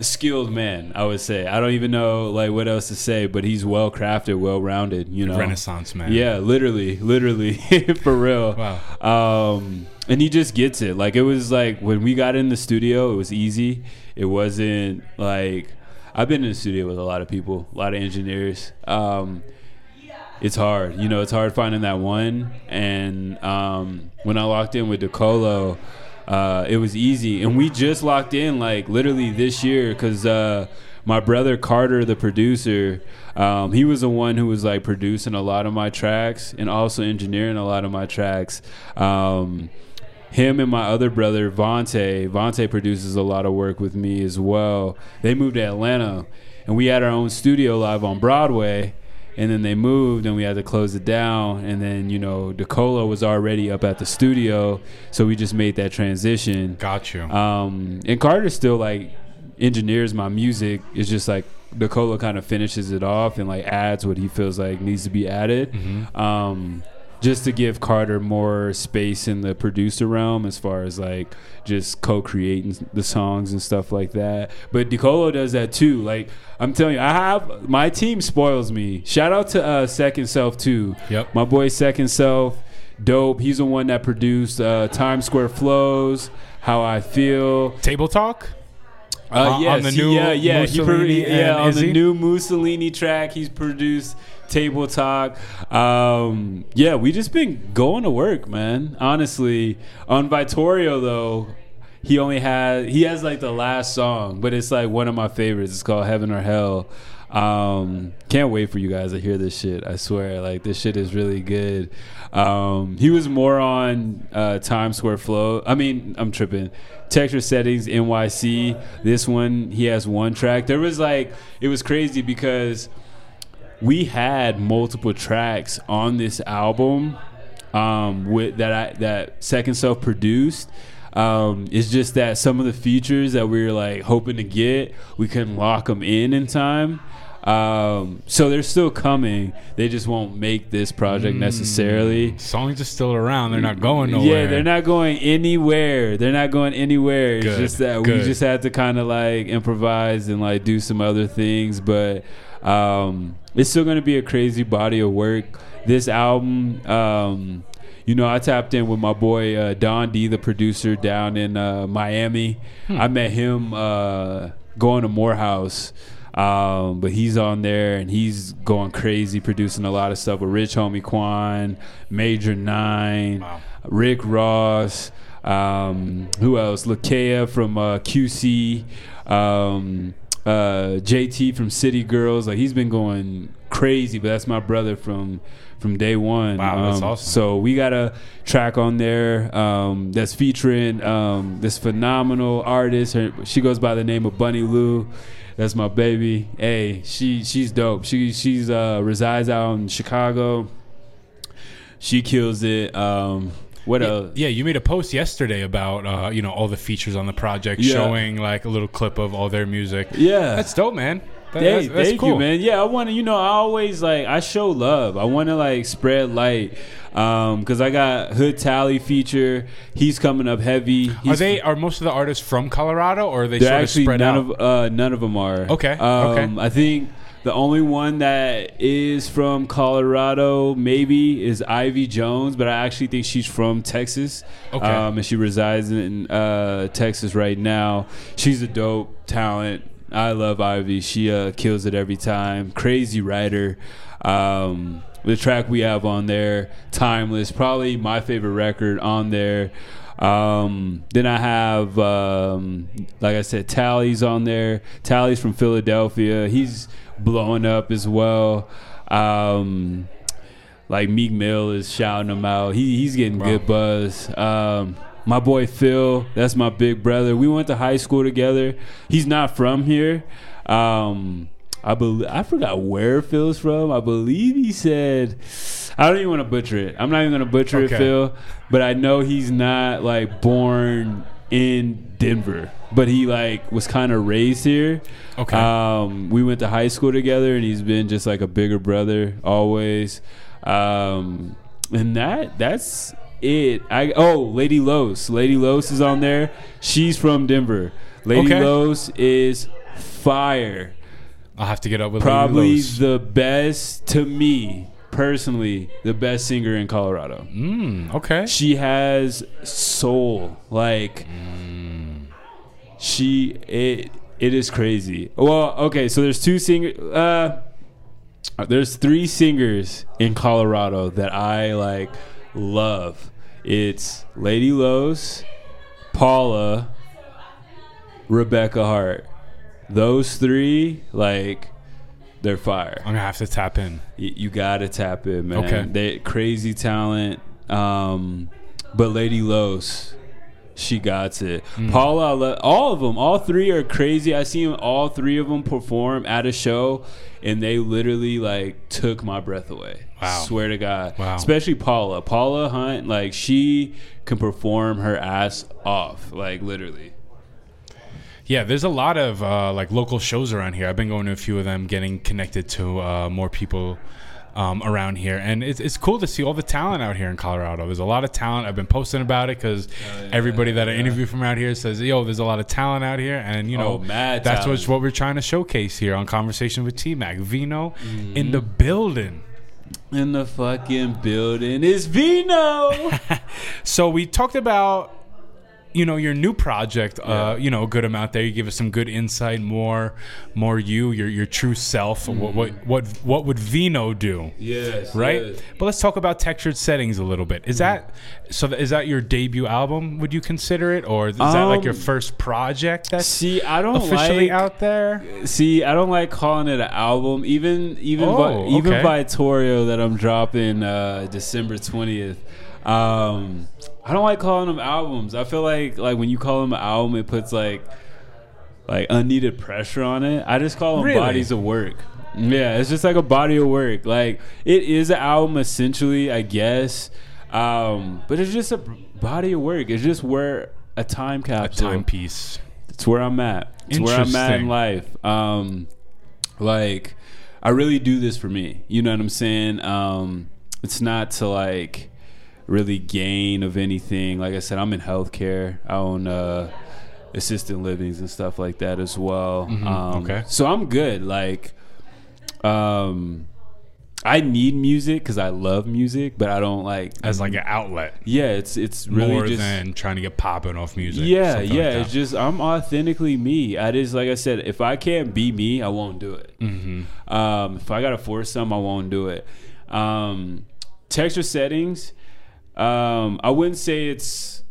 skilled man. I would say. I don't even know like what else to say, but he's well crafted, well rounded. You know, Renaissance man. yeah, literally, literally, for real. Wow. Um, and he just gets it. Like it was like when we got in the studio, it was easy. It wasn't like I've been in the studio with a lot of people, a lot of engineers. Um, it's hard, you know. It's hard finding that one. And um, when I locked in with Decolo, uh, it was easy. And we just locked in like literally this year because uh, my brother Carter, the producer, um, he was the one who was like producing a lot of my tracks and also engineering a lot of my tracks. Um, him and my other brother Vontae, Vontae produces a lot of work with me as well. They moved to Atlanta, and we had our own studio live on Broadway. And then they moved, and we had to close it down. And then you know, Decolo was already up at the studio, so we just made that transition. Got you. Um, and Carter still like engineers my music. It's just like Decolo kind of finishes it off and like adds what he feels like needs to be added. Um, just to give Carter more space in the producer realm as far as like just co-creating the songs and stuff like that. But Decolo does that too. Like I'm telling you, I have my team spoils me. Shout out to uh, Second Self too. Yep. My boy Second Self, dope. He's the one that produced uh, Times Square Flows, How I Feel. Table talk. Uh, on yes, the new yeah, yeah, he pro- yeah, on Izzy? the new Mussolini track, he's produced Table Talk. Um, yeah, we just been going to work, man. Honestly, on Vitorio though, he only had he has like the last song, but it's like one of my favorites. It's called Heaven or Hell. Um, can't wait for you guys to hear this shit. I swear, like this shit is really good. Um, he was more on uh, Times Square Flow. I mean, I'm tripping. Texture settings NYC. This one he has one track. There was like it was crazy because we had multiple tracks on this album um, with that I, that Second Self produced. Um, it's just that some of the features that we were like hoping to get, we couldn't lock them in in time. Um, so they're still coming. They just won't make this project necessarily. Songs are still around. They're not going nowhere. Yeah, they're not going anywhere. They're not going anywhere. Good, It's just that we just had to kind of like improvise and like do some other things, but um, it's still going to be a crazy body of work. This album, um, you know, I tapped in with my boy uh, Don D, the producer down in uh, Miami. Hmm. I met him uh, going to Morehouse. Um, but he's on there and he's going crazy, producing a lot of stuff with Rich Homie Quan, Major Nine, Wow. Rick Ross, um, who else? Lakeyah from uh, QC, um, uh, JT from City Girls. Like he's been going crazy, but that's my brother from from day one. Wow, that's Um, awesome. So we got a track on there um, that's featuring um, this phenomenal artist. Her, she goes by the name of Bunny Lou. That's my baby. Hey, she she's dope. She she's uh, resides out in Chicago. She kills it. Um, what a Yeah, you made a post yesterday about uh, you know all the features on the project, Yeah. showing like a little clip of all their music. Yeah. That's dope, man. That- that's, that's thank cool. you, man. Yeah, I want to. You know, I always like I show love. I want to like spread light because I got Hood Tally feature. He's coming up heavy. Are they are most of the artists from Colorado, or are they They're sort of actually spread none out? of uh, none of them are. Okay, Um, okay. I think The only one that is from Colorado, maybe, is Ivy Jones, but I actually think she's from Texas. Okay. Um, and she resides in uh, Texas right now. She's a dope talent. I love Ivy. She uh, kills it every time. Crazy writer. Um, the track we have on there, Timeless, probably my favorite record on there. Um, then I have, um, like I said, Tally's on there. Tally's from Philadelphia. He's blowing up as well. Um, like Meek Mill is shouting him out. He, he's getting Wow. good buzz. Um, my boy Phil, that's my big brother. We went to high school together. He's not from here. Um, I believe I forgot where Phil's from. I believe he said. I don't even want to butcher it. I'm not even gonna butcher Okay. it, Phil. But I know he's not like born in Denver, but he like was kind of raised here. Okay. Um, we went to high school together, and he's been just like a bigger brother always. Um, and that that's it. I oh, Lady Los. Lady Los is on there. She's from Denver. Lady Okay. Los is fire. I'll have to get up with Probably the best to me personally, the best singer in Colorado. Mm, okay. She has soul. Like she it it is crazy. Well, okay, so there's two singers uh there's three singers in Colorado that I like love. It's Lady Los, Paula, Rebecca Hart. Those three, like, they're fire. I'm gonna have to tap in. Y- you gotta tap in, man. Okay. They crazy talent. Um, but Lady Los, she got it. Mm. Paula, all of them, all three are crazy. I seen all three of them perform at a show, and they literally like took my breath away. Wow. Swear to God. Wow. Especially Paula. Paula Hunt, like she can perform her ass off, like literally. Yeah, there's a lot of uh, like local shows around here. I've been going to a few of them, getting connected to uh, more people um, around here, and it's, it's cool to see all the talent out here in Colorado. There's a lot of talent. I've been posting about it because everybody that I interview from out here says, "Yo, there's a lot of talent out here," and you know, Oh, that's what's what we're trying to showcase here on Conversation with T Mac. Vino Mm-hmm. in the building. In the fucking building is Vino. So we talked about you know your new project uh Yeah. you know a good amount there you give us some good insight more more you your your true self what what what what would vino do yes. right yes. but let's talk about textured settings a little bit is that so th- is that your debut album would you consider it or is that like your Um, first project that's See, I don't officially like out there See, I don't like calling it an album. Even even Oh, Vi- even okay. Torio that I'm dropping uh, December twentieth. Um, I don't like calling them albums. I feel like like when you call them an album, it puts like like unneeded pressure on it. I just call them Really? bodies of work. Yeah, it's just like a body of work. Like it is an album essentially, I guess. Um, but it's just a body of work. It's just where a time capsule, a timepiece It's where I'm at. It's where I'm at in life. Um, like I really do this for me. You know what I'm saying? Um, it's not to like really gain of anything. Like I said, I'm in healthcare. I own uh, assisted livings and stuff like that as well. Um, Mm-hmm. okay. So I'm good. Like, um, I need music because I love music, but I don't like. as like an outlet Yeah, it's it's really more just than trying to get popping off music yeah, yeah. like it's just I'm authentically me. I just like I said, if I can't be me, I won't do it. Mm-hmm. Um, if I gotta force some, I won't do it. Um, texture settings, um, I wouldn't say it's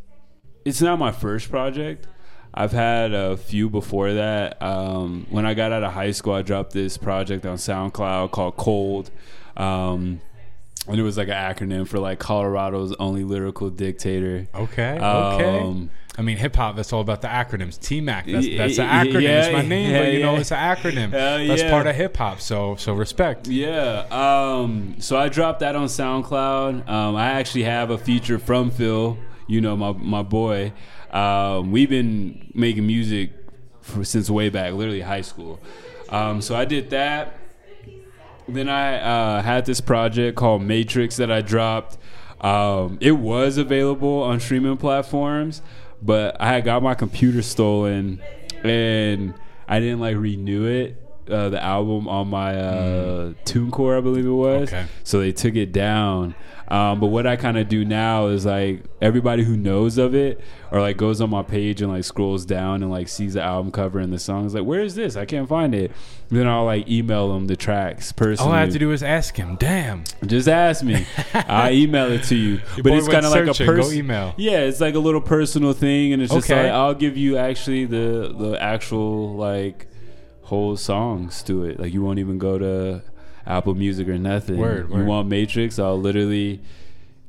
it's not my first project. I've had a few before that. Um, when I got out of high school, I dropped this project on SoundCloud called Cold. Um, and it was like an acronym for like Colorado's only lyrical dictator. Okay. Okay. I mean, hip hop. That's all about the acronyms. TMAC. That's that's an acronym. yeah, it's my name, yeah, but you know it's an acronym. Hell that's yeah. part of hip hop. So so respect. Yeah. Um, so I dropped that on SoundCloud. Um, I actually have a feature from Phil, you know, my, my boy. Um, we've been making music for, since way back, literally high school. Um, so I did that. Then I uh, had this project called Matrix that I dropped. Um, it was available on streaming platforms, but I had got my computer stolen and I didn't like renew it. uh, the album on my uh, TuneCore, I believe it was. Okay. So they took it down. Um, but what I kind of do now is like everybody who knows of it or like goes on my page and like scrolls down and like sees the album cover and the songs like where is this? I can't find it. Then I'll like email them the tracks personally. All I have to do is ask him. Damn. Just ask me. I'll email it to you. but it's kind of like a searching. Go person. email. Yeah, it's like a little personal thing, and it's just Okay. like I'll give you actually the the actual like whole songs to it. Like you won't even go to Apple Music or nothing. Word, you word. want Matrix? I'll literally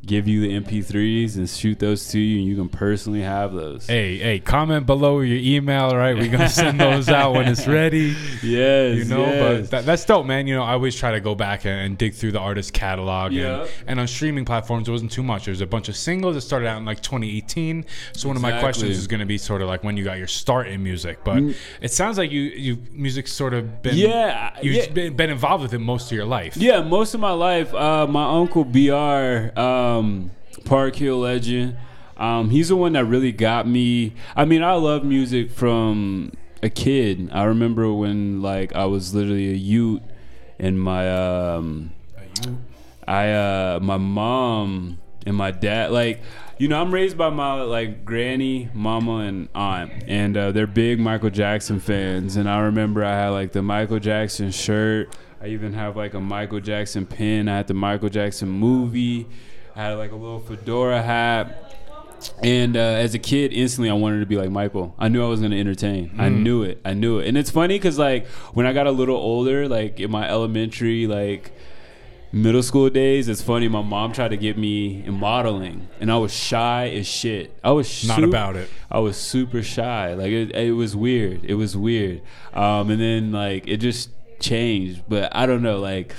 give you the MP3s and shoot those to you, and you can personally have those. Hey, hey, comment below your email, all right? We're going to send those out when it's ready. Yes, You know, yes. but that, that's dope, man. You know, I always try to go back and, and dig through the artist catalog. Yeah. And, and on streaming platforms, it wasn't too much. There's a bunch of singles that started out in like 2018. So one of my questions is going to be sort of like when you got your start in music. But it sounds like you, you music's sort of been, Yeah, you've yeah. been, been involved with it most of your life. Yeah, most of my life, uh, my uncle Br, um, Park Hill legend. Um, he's the one that really got me. I mean, I love music from a kid. I remember when like I was literally a youth, and my um, I uh, my mom and my dad like. You know, I'm raised by my like granny, mama, and aunt, and uh, they're big Michael Jackson fans. And I remember I had like the Michael Jackson shirt. I even have like a Michael Jackson pin. I had the Michael Jackson movie. I had like a little fedora hat. And uh, as a kid, instantly I wanted to be like Michael. I knew I was going to entertain. I knew it. I knew it. And it's funny because like when I got a little older, like in my elementary, like middle school days, it's funny. My mom tried to get me in modeling, and I was shy as shit. I was Not about it. I was super shy. Like it, it was weird. It was weird. Um, and then like it just changed. But I don't know. Like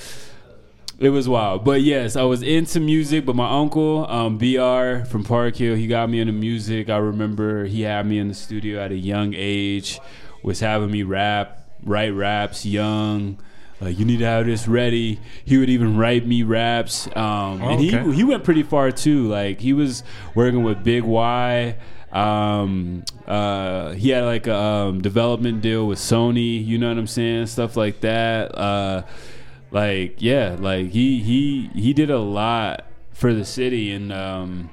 it was wild. But yes, I was into music. But my uncle, um, Br from Park Hill, he got me into music. I remember he had me in the studio at a young age, was having me rap, write raps, young. Like you need to have this ready. He would even write me raps, um, and okay. he he went pretty far too. Like he was working with Big Y. Um, uh, he had like a um, development deal with Sony. You know what I'm saying? Stuff like that. Uh, like yeah, like he he he did a lot for the city and. Um,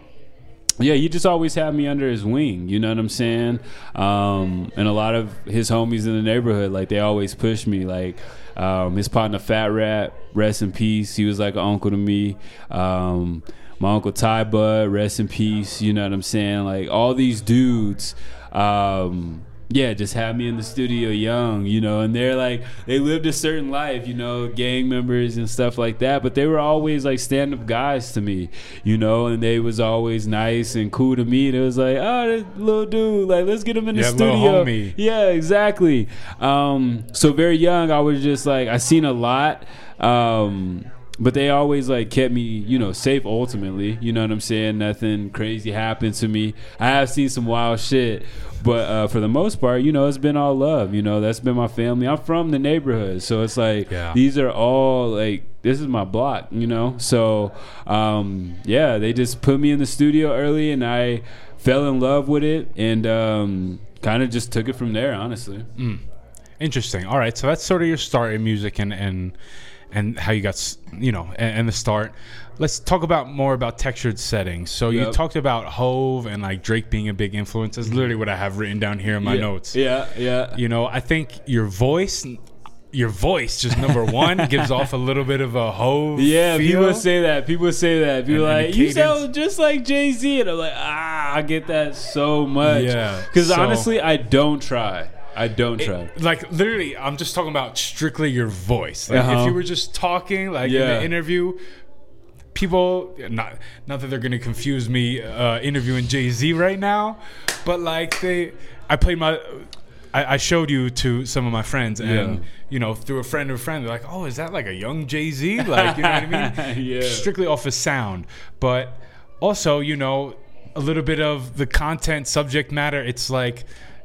yeah, he just always had me under his wing. You know what I'm saying? Um, and a lot of his homies in the neighborhood, like they always push me. Like um, his partner Fat Rat, rest in peace. He was like an uncle to me. Um, my uncle Ty Bud, rest in peace. You know what I'm saying? Like all these dudes. Um, yeah, just had me in the studio young, you know, and they're like they lived a certain life, you know, gang members and stuff like that, but they were always like stand up guys to me, you know, and they was always nice and cool to me. And it was like, oh, this little dude, like let's get him in the Yeah, little studio. Yeah, exactly. Um, so very young, I was just like I seen a lot. Um, but they always like kept me, you know, safe ultimately. You know what I'm saying? Nothing crazy happened to me. I have seen some wild shit, but uh, for the most part, you know, it's been all love. You know, that's been my family. I'm from the neighborhood, so it's like Yeah. these are all like this is my block. You know, so um, yeah, they just put me in the studio early, and I fell in love with it, and um, kind of just took it from there. Honestly. Interesting. All right, so that's sort of your start in music and and and how you got you know and, and the start. Let's talk about more about textured settings. So you talked about Hov and like Drake being a big influence. That's literally what I have written down here in my yeah, notes. Yeah, yeah. You know, I think your voice, your voice, just number one, gives off a little bit of a Hov. Yeah, feel. people say that. People say that. People And- and like, the you sound just like Jay Z, and I'm like, ah, I get that so much. Yeah, because so- honestly, I don't try. I don't try. like literally i'm just talking about strictly your voice like Uh-huh. if you were just talking like in Yeah. the interview people not not that they're gonna confuse me uh interviewing jay-z right now but like they i played my I, I showed you to some of my friends, and Yeah. you know, through a friend of a friend, they're like, "Oh, is that like a young Jay Z?" Like, you know what I mean? Yeah. Strictly off his sound, but also, you know, a little bit of the content, subject matter. It's like,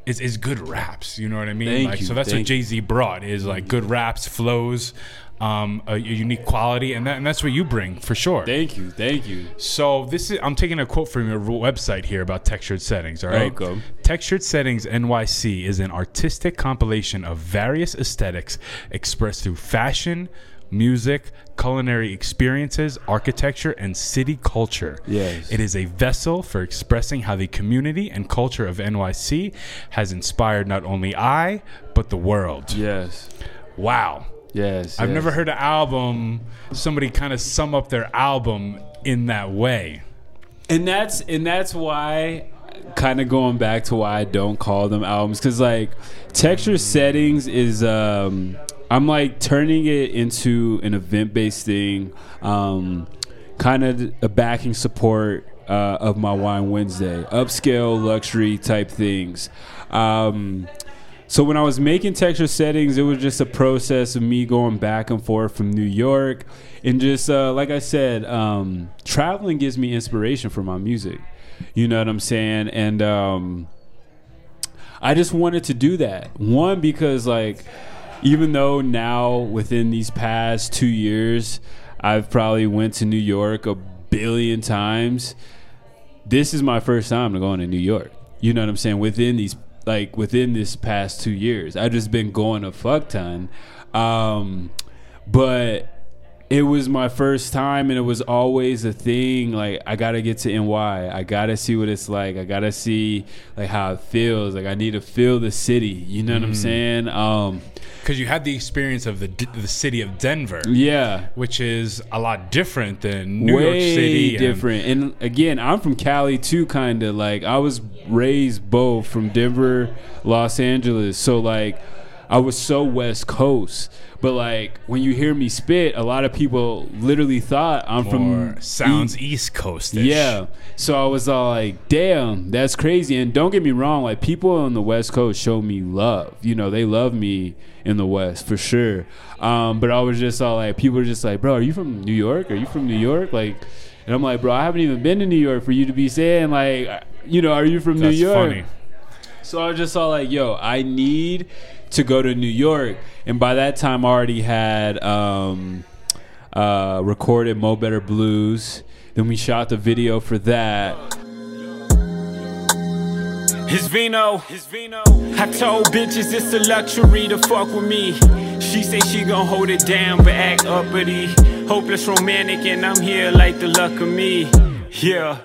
is is good raps. You know what I mean? Thank like, you, so that's what. Jay Z brought is like good raps, flows. um, a, a unique quality, and, that, and that's what you bring for sure. Thank you, thank you. So this is I'm taking a quote from your website here about textured settings. All right, Okay. textured settings NYC is an artistic compilation of various aesthetics expressed through fashion, music, culinary experiences, architecture, and city culture. Yes. it is a vessel for expressing how the community and culture of NYC has inspired not only I but the world. Yes, Wow. yes. I've yes. never heard an album somebody kind of sum up their album in that way. and that's and that's why kind of going back to why I don't call them albums because like texture settings is um I'm like turning it into an event based thing um kind of a backing support uh, of my wine Wednesday upscale luxury type things um so when I was making texture settings, it was just a process of me going back and forth from New York, and just uh, like I said, um, traveling gives me inspiration for my music. You know what I'm saying? And um, I just wanted to do that. One because like, even though now within these past two years, I've probably went to New York a billion times. This is my first time going to New York. You know what I'm saying? Within these like within this past two years, I've just been going a fuck ton. Um, but it was my first time and it was always a thing like i gotta get to ny i gotta see what it's like i gotta see like how it feels like i need to feel the city you know what i'm saying? Um Because you had the experience of the the city of Denver, yeah. Which is a lot different than New way York City. and- different. And, again i'm from cali too kind of like i was raised both from denver los angeles. So like i was so west coast but like when you hear me spit a lot of people literally thought i'm or from sounds E- East Coast. Yeah. So I was all like, damn, that's crazy. And don't get me wrong, like people on the West Coast show me love. You know, they love me in the West for sure. Um, but I was just all like, people are just like, bro, are you from New York? Are you from New York? Like, and I'm like, bro, I haven't even been to New York for you to be saying like, you know, are you from That's New York? funny. So I just all like, yo, I need to go to New York. And by that time, I already had um, uh, recorded Mo Better Blues. Then we shot the video for that. His vino, his vino. I told bitches it's a luxury to fuck with me. She say she gon' hold it down, but act uppity. Hopeless romantic, and I'm here like the luck of me. Yeah.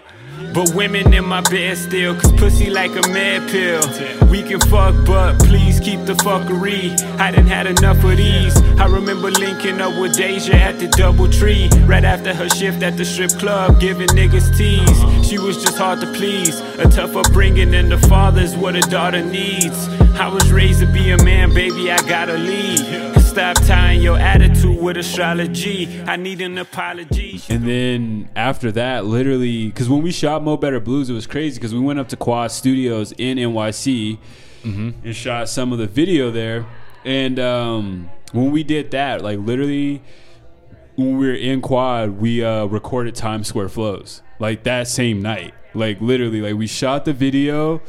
But women in my bed still, cause pussy like a mad pill. We can fuck, but please keep the fuckery. I done had enough of these. I remember linking up with Deja at the Double Tree. Right after her shift at the strip club, giving niggas tease. She was just hard to please. A tough upbringing, and the father's what a daughter needs. I was raised to be a man, baby, I gotta lead. Stop tying your attitude with astrology. I need an apology. And then after that, literally, because when we shot Mo Better Blues, it was crazy because we went up to Quad Studios in NYC and shot some of the video there. And um, when we did that, like literally, when we were in Quad, we uh, recorded Times Square Flows like that same night. Like literally, like we shot the video.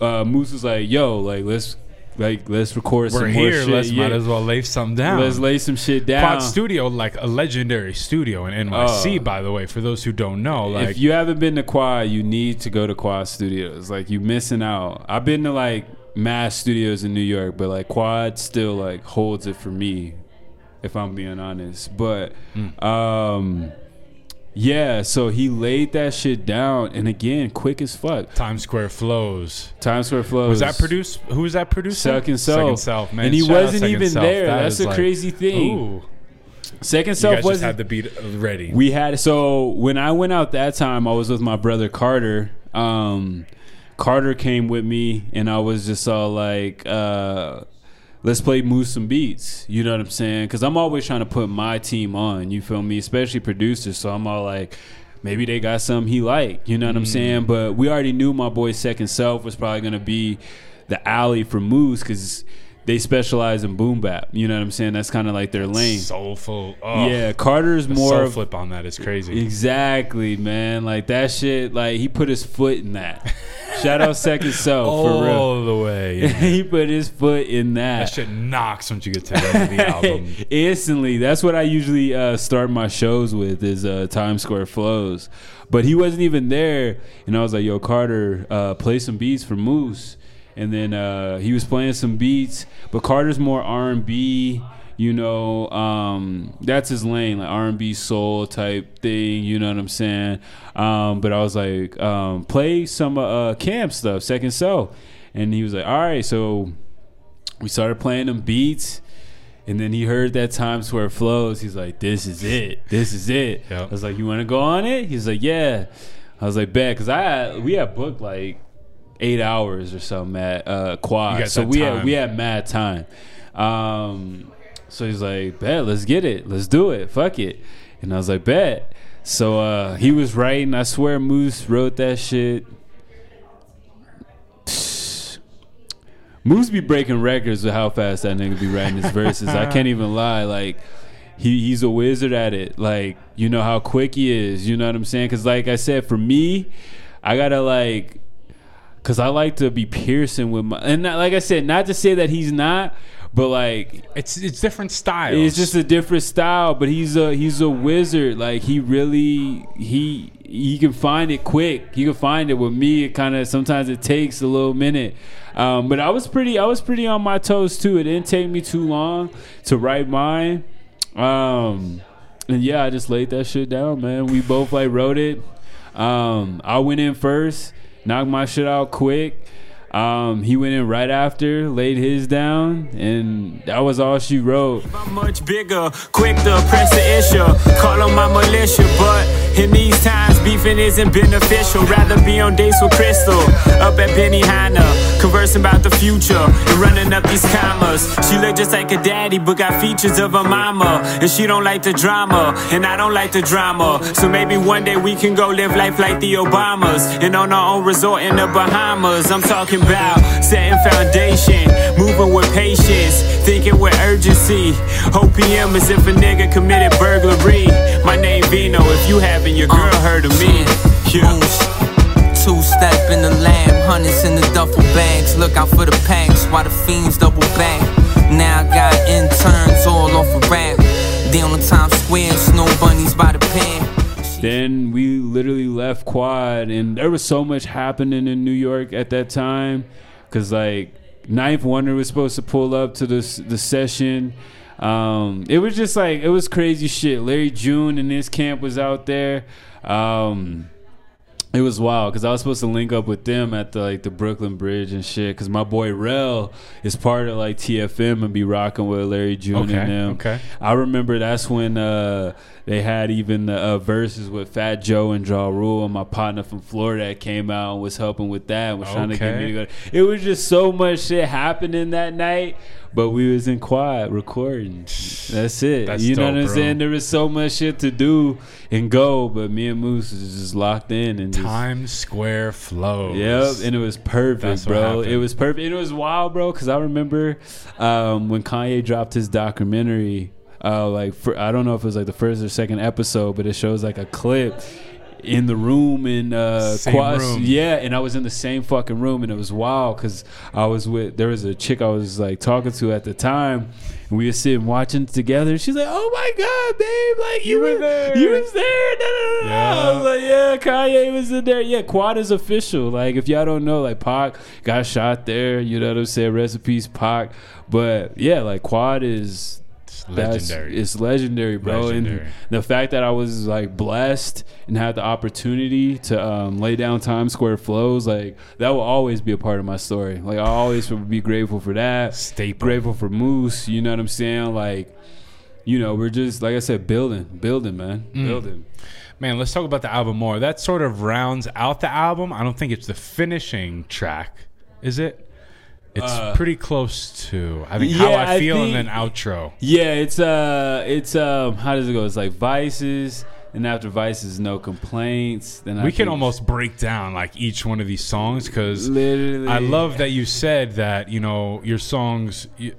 Uh, Moose was like, "Yo, like let's like let's record We're some more here. shit. Let's might as well lay some down. Let's lay some shit down." Quad Studio, like a legendary studio in NYC, Oh. by the way. For those who don't know, like if you haven't been to Quad, you need to go to Quad Studios. Like you missing out. I've been to like mass studios in New York, but like Quad still like holds it for me, if I'm being honest. But um, yeah. So he laid that shit down, and again, quick as fuck. Times Square flows. Times Square flows. Was that produced? Who was that produced? Second Self. Second Self, man. And he Shout wasn't even Self. there. That That's a like- crazy thing. Ooh. Second Self just wasn't had the beat ready. We had so when I went out that time, I was with my brother Carter. Um, Carter came with me, and I was just all like, uh, "Let's play move some beats." You know what I'm saying? Because I'm always trying to put my team on. You feel me? Especially producers. So I'm all like. Maybe they got something he like. you know what I'm mm-hmm. saying? But we already knew my boy Second Self was probably gonna be the alley for Moose because they specialize in boom bap. You know what I'm saying? That's kind of like their lane. Soulful. Oh, Yeah, Carter's the more soul flip on that is crazy. Exactly, man. Like that shit. Like he put his foot in that. Shout out Second Self for real. All the way. yeah. he put his foot in that. that shit knocks once you get to the end of the album. Instantly. That's what I usually uh, start my shows with is uh, Times Square flows. But he wasn't even there, and I was like, "Yo, Carter, uh, play some beats for Moose." And then uh, he was playing some beats, but Carter's more R and B. You know, um, that's his lane, like R and B soul type thing. You know what I'm saying? Um, but I was like, um, play some uh, camp stuff, Second Self, and he was like, "All right." So we started playing them beats. And then he heard that Times Square flows. He's like, "This is it. This is it." Yep. I was like, "You want to go on it?" He's like, "Yeah." I was like, "Bet," because I we had booked like eight hours or something at uh, Quad, so we time. had we had mad time. Um, so he's like, "Bet, let's get it. Let's do it. Fuck it." And I was like, "Bet." So uh, he was writing. I swear, Moose wrote that shit. Moose be breaking records with how fast that nigga be writing his verses. I can't even lie. Like he he's a wizard at it. Like you know how quick he is. You know what I'm saying? Because like I said, for me, I gotta like, cause I like to be piercing with my. And not, like I said, not to say that he's not, but like It's it's different style. it's just a different style, but he's a he's a wizard. Like he really he he can find it quick. He can find it. With me, it kind of sometimes it takes a little minute. Um, but I was pretty I was pretty on my toes too. It didn't take me too long to write mine. Um, and yeah, I just laid that shit down, man. We both like wrote it. Um, I went in first, knocked my shit out quick. Um, he went in right after, laid his down, and that was all she wrote. I'm much bigger, quick to press the issue. Call on my militia, but in these times, beefing isn't beneficial. Rather be on dates with Crystal, up at Benihana, conversing about the future and running up these commas. She look just like a daddy, but got features of a mama. And she don't like the drama, and I don't like the drama. So maybe one day we can go live life like the Obamas and on our own resort in the Bahamas. I'm talking about setting foundation, moving with patience, thinking with urgency. OPM is if a nigga committed burglary. My name Vino, if you haven't, your girl heard of me. Yeah. Moose. Two step in the lamb, hundreds in the duffel bags. Look out for the packs while the fiends double back. Now I got interns all off a rap. They on Times Square, snow bunnies by the pan. Then we literally left Quad, and there was so much happening in New York at that time, because like Ninth Wonder was supposed to pull up to the the session. Um, it was just like it was crazy shit. Larry June and his camp was out there. Um, it was wild because I was supposed to link up with them at the like the Brooklyn Bridge and shit. Because my boy Rel is part of like TFM and be rocking with Larry June Okay, and them. okay. I remember that's when uh, they had even the uh, verses with Fat Joe and Ja Rule, and my partner from Florida that came out and was helping with that. and Was trying to get me to go. It was just so much shit happening that night. But we was in Quad recording. That's it. That's you know what I'm bro. saying? There was so much shit to do and go, but me and Moose was just locked in and Times Square flows. Yep, and it was perfect, That's bro. It was perfect. And it was wild, bro, because I remember um, when Kanye dropped his documentary. Uh, like for, I don't know if it was like the first or second episode, but it shows like a clip in the room in uh, Same Quas- room. Yeah, and I was in the same fucking room, and it was wild because I was with there was a chick I was like talking to at the time. And we were sitting watching together. and She's like, "Oh my god, babe! Like you, You were were there." You was there." Da, da, da. Yeah. I was like, yeah, Kanye was in there. Yeah, Quad is official. Like, if y'all don't know, like, Pac got shot there. You know what I'm saying? Recipes, Pac. But yeah, like, Quad is It's that's- legendary. It's legendary, bro. Legendary. And the fact that I was like blessed and had the opportunity to um, lay down Times Square flows, like that will always be a part of my story. Like I always would be grateful for that. Staple. Grateful for Moose. You know what I'm saying? Like, you know, we're just like I said, building, building, man, Mm. building. Man, let's talk about the album more. That sort of rounds out the album. I don't think it's the finishing track, is it? It's Uh, pretty close to. I think how yeah, I I feel think- and then outro. Yeah, it's uh, it's um, how does it go? It's like Vices, and after Vices, no complaints. Then I we can almost break down like each one of these songs because. I love that you said that you know your songs, you,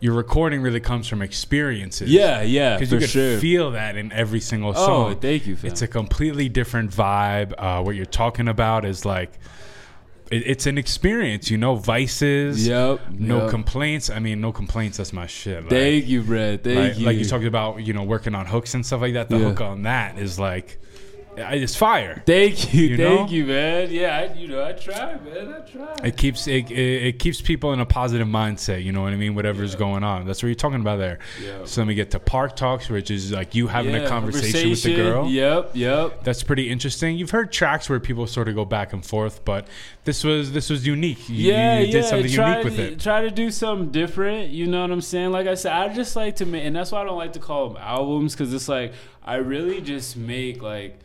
your recording really comes from experiences. Yeah, yeah, because you can sure. feel that in every single oh, song. thank you. It's a completely different vibe. Uh, what you're talking about is like it, it's an experience, you know. Vices, Yep, no yep. complaints. I mean, no complaints. That's my shit. Like, Thank you, Brad. Thank like, you. like you talked about, you know, working on hooks and stuff like that. The Yeah. hook on that is like, it's fire. Thank you, You thank know? you, man. Yeah, I, you know, I try, man. I try. It keeps it, it, it keeps people in a positive mindset. You know what I mean? Whatever's going on. That's what you're talking about there. Yeah. So let me get to park talks, which is like you having Yeah, a conversation, with the girl. Yep, yep. That's pretty interesting. You've heard tracks where people sort of go back and forth, but this was this was unique. You, Yeah, you yeah. did something try unique with it. Try to do something different. You know what I'm saying? Like I said, I just like to make, and that's why I don't like to call them albums because it's like I really just make like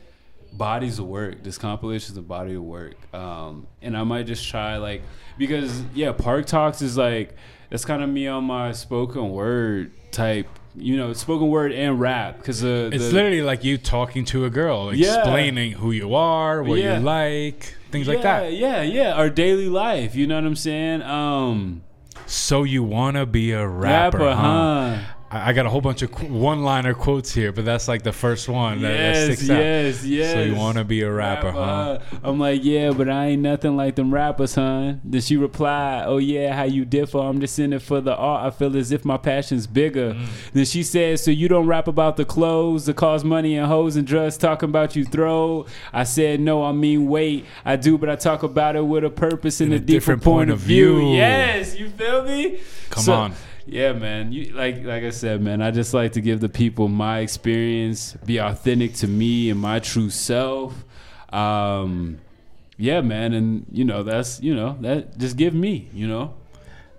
bodies of work. This compilation is a body of work, um, and I might just try like because yeah, Park Talks is like that's kind of me on my spoken word type. You know, spoken word and rap because uh, It's the, literally like you talking to a girl, Yeah. explaining who you are, what Yeah. you like, things like that. Yeah, yeah, our daily life. You know what I'm saying? Um, So you wanna be a rapper, rapper, huh? huh? I I got a whole bunch of qu- one-liner quotes here, but that's like the first one that, that Yes, out. yes, yes. So you want to be a rapper, huh? I'm like, yeah, but I ain't nothing like them rappers, huh? Then she reply, oh yeah, how you differ? I'm just in it for the art. I feel as if my passion's bigger. Mm. Then she says, so you don't rap about the clothes, the cost money and hoes and drugs, talking about you throw. I said, no, I mean wait, I do, but I talk about it with a purpose and a, different, point, of view. Yes, you feel me? Come on. Yeah, man. You like like I said, man. I just like to give the people my experience, be authentic to me and my true self. Um, yeah, man, and you know that's you know that just give me, you know.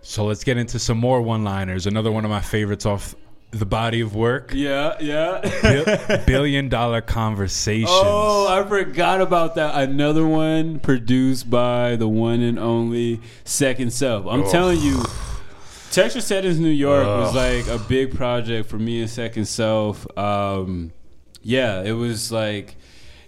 So let's get into some more one-liners. Another one of my favorites off the body of work. Yeah, yeah. Bil- billion dollar conversations. Oh, I forgot about that. Another one produced by the one and only Second Self. I'm telling you, Texture Settings New York was like a big project for me and Second Self. Um, yeah, it was like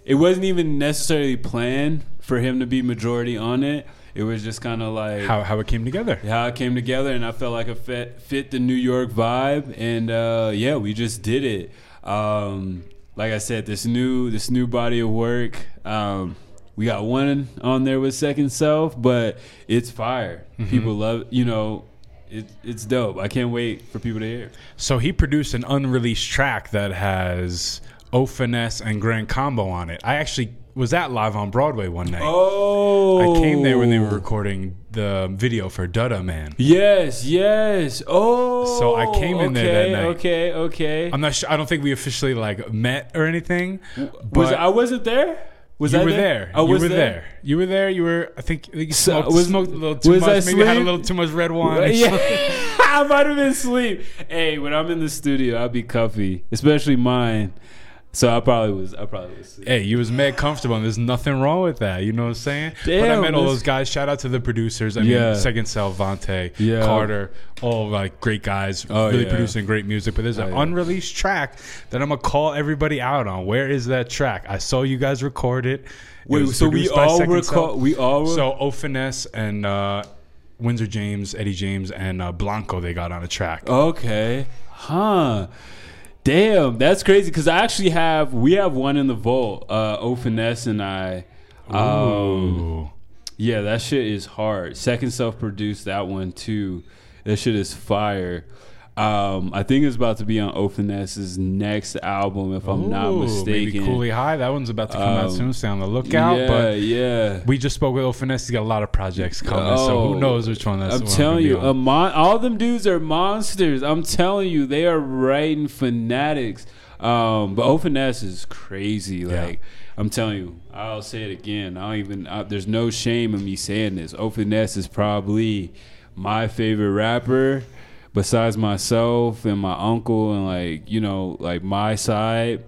it wasn't even necessarily planned for him to be majority on it. It was just kind of like how how it came together. how it came together, and I felt like it fit, fit the New York vibe, and uh, yeah, we just did it. Um, like I said, this new this new body of work. Um, we got one on there with Second Self, but it's fire. People love, you know, it, it's dope. I can't wait for people to hear. So he produced an unreleased track that has O Finesse and Grand Combo on it. I actually was at live on Broadway one night. Oh, I came there when they were oh. recording the video for Dutta Man. Yes, yes. Oh, So I came in there that oh, night. Okay, okay. I'm not sure. I don't think we officially like met or anything. was but I wasn't there? Was you I were there. I oh, you was were there. You were there. You were. I think you So, smoked, was- smoked a little too was I much. Maybe had a little too much red wine. Yeah, I might have been asleep. Hey, when I'm in the studio, I'll be comfy, especially mine. So I probably was. I probably was. Hey, you was mad comfortable, and there's nothing wrong with that. You know what I'm saying? Damn, but I met all those guys. Shout out to the producers. I Yeah. mean, Second Self, Vante, Yeah. Carter, all like great guys, Oh, really yeah. producing great music. But there's an Oh, yeah. unreleased track that I'm gonna call everybody out on. Where is that track? I saw you guys record it. It Wait, was so we all record. We all. Were, So O Finesse and uh, Windsor James, Eddie James, and uh, Blanco they got on a track. Okay. Huh. Damn, that's crazy. Because I actually have we have one in the vault. Uh, O Finesse and I. Um, yeah, that shit is hard. Second self produced that one too. That shit is fire. Um, I think it's about to be on O next album, if I'm not Ooh, mistaken. Maybe Cooley High. That one's about to come out Um, soon. Stay on the lookout. yeah, but yeah. we just spoke with O He's got a lot of projects coming. so Oh, who knows which one that's I'm telling you, a mon- all them dudes are monsters. I'm telling you, they are writing fanatics. Um, but O is crazy. Yeah. Like I'm telling you, I'll say it again. I don't even. I, there's no shame in me saying this. O is probably my favorite rapper, besides myself and my uncle and like you know like my side.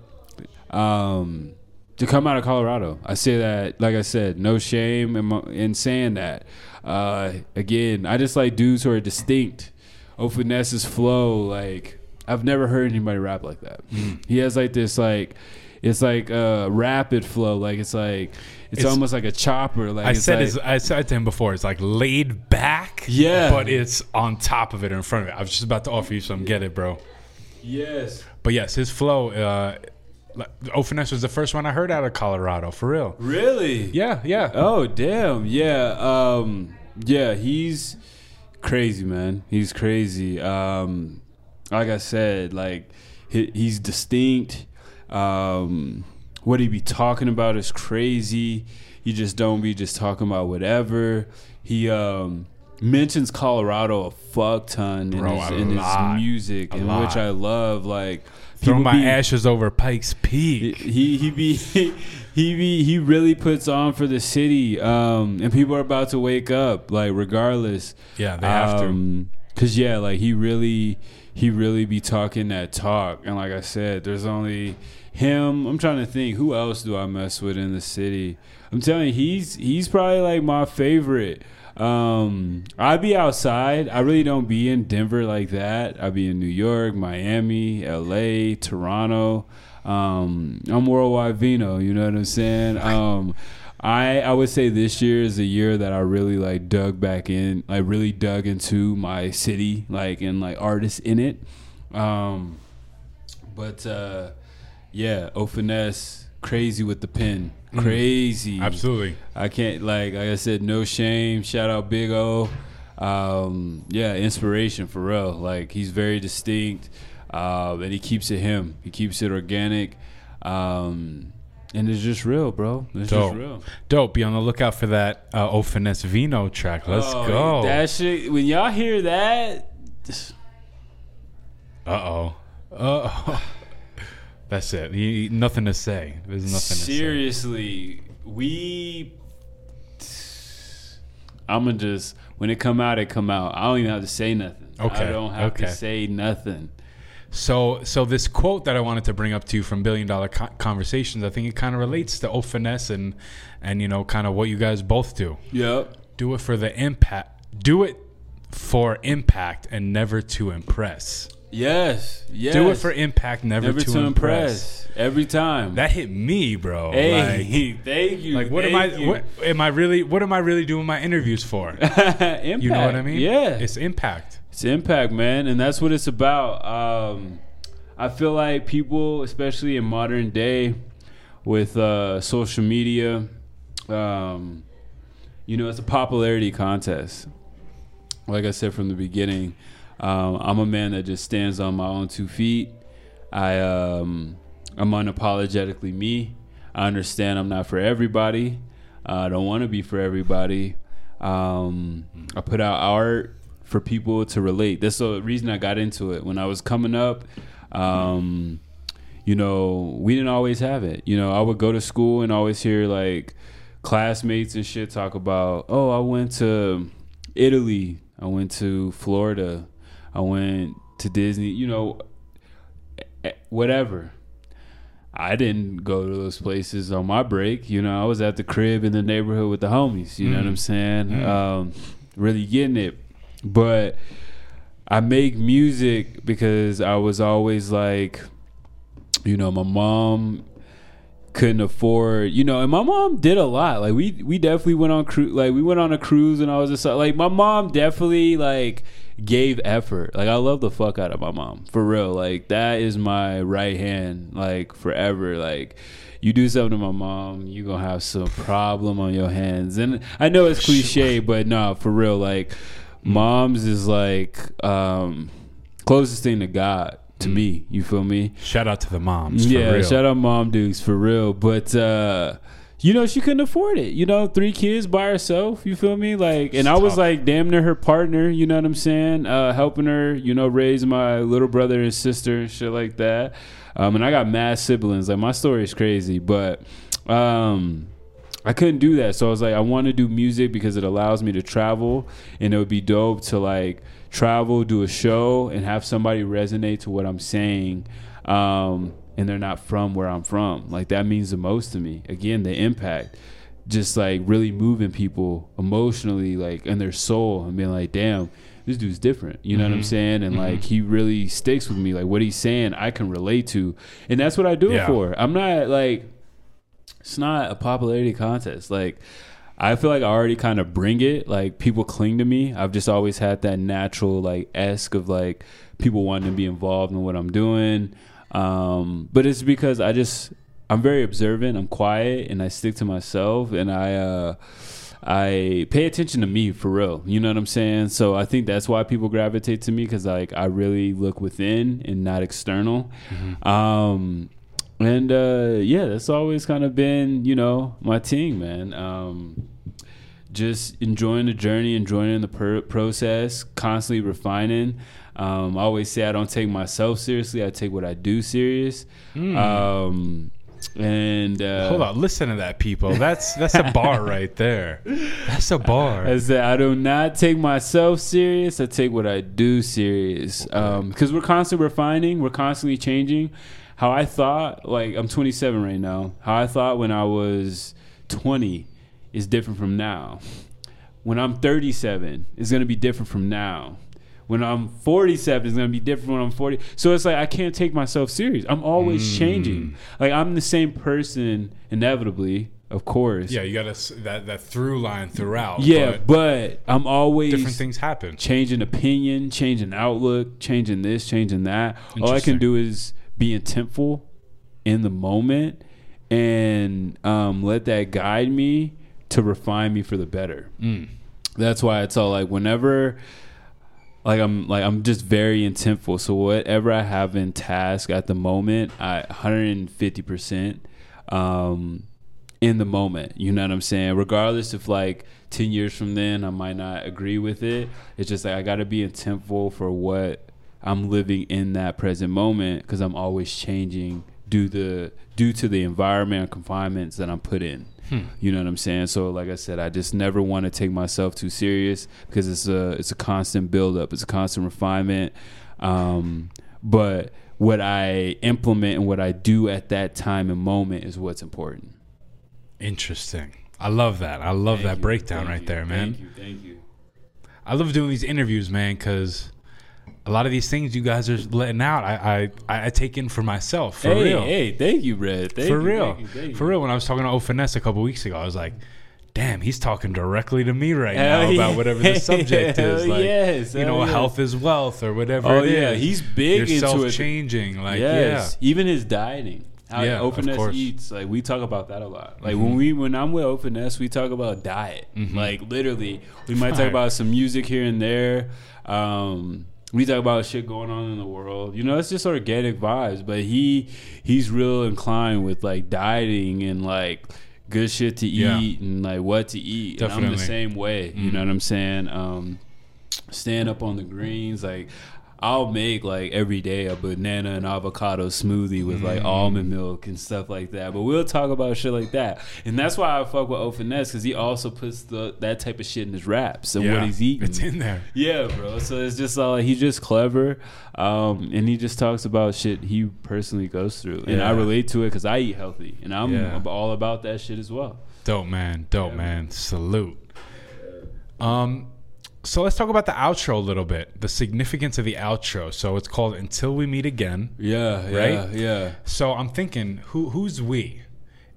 Um, to come out of Colorado. I say that, like I said, no shame in, my, in saying that. Uh, again, I just like dudes who are distinct. O Finesse's flow, like I've never heard anybody rap like that. He has like this, like it's like a rapid flow, like it's like it's, It's- almost like a chopper. Like I said, like, I said to him before, it's like laid back, Yeah. but it's on top of it in front of it. I was just about to offer you some. Get it, bro. yes, But yes, his flow, uh, like, O Finesse was the first one I heard out of Colorado, for real. Really? Yeah, yeah. Oh damn, yeah, um, yeah. He's crazy, man. He's crazy. Um, like I said, like he, he's distinct. Um, what he be talking about is crazy. He just don't be just talking about whatever. He um, mentions Colorado a fuck ton in, Bro, his, in his music, in which I love. Like Throw my be- ashes over Pikes Peak. he he be he be he really puts on for the city um and people are about to wake up like regardless Yeah, they have to. to cuz yeah like he really he really be talking that talk. And like I said there's only him I'm trying to think who else do I mess with in the city? I'm telling you he's he's probably like my favorite. Um I be outside. I really don't be in Denver like that. I be in New York Miami LA Toronto. Um, I'm worldwide vino. You know what I'm saying? Um, I I would say this year is the year that I really like dug back in, like really dug into my city, like and like artists in it. Um, but uh, yeah, O Finesse, crazy with the pen, crazy, Absolutely. I can't like like I said, no shame. Shout out Big O. Um, yeah, inspiration for real. Like he's very distinct, uh, and he keeps it him. He keeps it organic, um, and it's just real, bro. It's Dope. just real. Dope. Be on the lookout for that uh, O Finesse Vino track. Let's Oh, go. That shit. When y'all hear that, Uh oh. Uh oh. That's it. You, nothing to say. There's nothing to say. seriously, we. I'ma just when it come out, it come out. I don't even have to say nothing. Okay, I don't have okay. to say nothing. So, so this quote that I wanted to bring up to you from Billion Dollar Co- Conversations, I think it kind of relates to O Finesse and, and you know, kind of what you guys both do. Yep. Do it for the impact. Do it for impact and never to impress. Yes. Yes. Do it for impact, never, Never to, to impress. impress. Every time. That hit me, bro. hey, thank you. like, like what am I? you. What am I really? What am I really doing my interviews for? impact. You know what I mean? Yeah. It's impact. It's impact, man, and that's what it's about. Um, I feel like people, especially in modern day, with uh, social media, um, you know, it's a popularity contest. Like I said from the beginning, um, I'm a man that just stands on my own two feet. I um, I'm unapologetically me. I understand I'm not for everybody. I don't want to be for everybody. Um, I put out art for people to relate. That's the reason I got into it. When I was coming up, um, you know, we didn't always have it. You know, I would go to school and always hear like classmates and shit talk about, oh, I went to Italy, I went to Florida, I went to Disney, you know, whatever. I didn't go to those places on my break. You know, I was at the crib in the neighborhood with the homies. You know what I'm saying? Um, really getting it. But I make music because I was always like, you know, my mom couldn't afford, you know, and my mom did a lot. Like we we definitely went on cruise, like we went on a cruise, and I was just like, my mom definitely like gave effort. Like I love the fuck out of my mom for real. Like that is my right hand, like forever. Like you do something to my mom, you gonna have some problem on your hands. And I know it's cliche, but no, for real. Like moms is like um closest thing to God to me. You feel me? Shout out to the moms. For yeah, shout out mom dudes for real. But uh you know, she couldn't afford it. You know, three kids by herself, you feel me? Like and I was like damn near her partner, you know what I'm saying? Uh helping her, you know, raise my little brother and sister and shit like that. Um and I got mad siblings. Like my story is crazy, but um I couldn't do that. So I was like, I want to do music because it allows me to travel, and it would be dope to like travel, do a show, and have somebody resonate to what I'm saying. Um, and they're not from where I'm from. Like that means the most to me. Again, the impact, just like really moving people emotionally, like in their soul, and being like, damn. This dude's different, you know what I'm saying, and like he really sticks with me. Like what he's saying, I can relate to, and that's what I do Yeah. it for. I'm not like it's not a popularity contest. Like I feel like I already kind of bring it. Like people cling to me. I've just always had that natural like esque of like people wanting to be involved in what I'm doing. Um, but it's because I just I'm very observant. I'm quiet and I stick to myself and I. Uh, I pay attention to me for real. You know what I'm saying? So I think that's why people gravitate to me because like I really look within and not external. Mm-hmm. Um, and uh, yeah, that's always kind of been you know my team, man. Um, just enjoying the journey, enjoying the per- process, constantly refining. Um, I always say I don't take myself seriously. I take what I do serious. Mm. Um, and uh, hold on, listen to that, people. That's that's a bar right there. That's a bar. I said I do not take myself serious. I take what I do serious. Because um, we're constantly refining, we're constantly changing. How I thought, like I'm 27 right now. How I thought when I was 20 is different from now. When I'm 37, it's gonna be different from now when I'm 47 it's gonna be different when I'm 40. So it's like I can't take myself serious. I'm always mm. changing. Like I'm the same person inevitably, of course. Yeah, you got that that through line throughout. Yeah, but, but I'm always different things happen. Changing opinion, changing outlook, changing this, changing that. All I can do is be intentful in the moment and um, let that guide me to refine me for the better. Mm. That's why it's all like whenever like I'm like I'm just very intentful. So whatever I have in task at the moment, I 150 percent um, in the moment. You know what I'm saying? Regardless if like 10 years from then I might not agree with it. It's just like I got to be intentful for what I'm living in that present moment because I'm always changing due the due to the environment and confinements that I'm put in. Hmm. You know what I'm saying? So like I said, I just never want to take myself too serious because it's a it's a constant build up, it's a constant refinement. Um, but what I implement and what I do at that time and moment is what's important. Interesting. I love that. I love thank that you, breakdown right you, there, man. Thank you. Thank you. I love doing these interviews, man, because a lot of these things you guys are letting out, I I, I take in for myself. For hey, real. Hey, thank you, Red. Thank for you, real. Thank you, thank for real. When I was talking to O a couple weeks ago, I was like, damn, he's talking directly to me right Hell now yeah. about whatever the subject is. Like, yes, you know, yeah. health is wealth or whatever. Oh yeah, he's big You're into self-changing. Like, yes. yeah, even his dieting. How yeah, O Finesse eats. Like we talk about that a lot. Like mm-hmm. when we when I'm with O Finesse, we talk about diet. Mm-hmm. Like literally, we might talk about some music here and there. Um, we talk about shit going on in the world. You know, it's just organic vibes. But he he's real inclined with like dieting and like good shit to eat yeah. and like what to eat. Definitely. And I'm the same way. Mm-hmm. You know what I'm saying? Um, stand up on the greens. Like I'll make like every day a banana and avocado smoothie with like mm. almond milk and stuff like that. But we'll talk about shit like that, and that's why I fuck with O-Finesse because he also puts the that type of shit in his raps and yeah, what he's eating. It's in there. Yeah, bro. So it's just uh, he's just clever, um, and he just talks about shit he personally goes through, and I relate to it because I eat healthy, and I'm yeah. all about that shit as well. Dope man, dope yeah, man. Salute. Um, so let's talk about the outro a little bit. The significance of the outro. So it's called "Until We Meet Again." Yeah, right. Yeah, yeah. So I'm thinking, who who's we?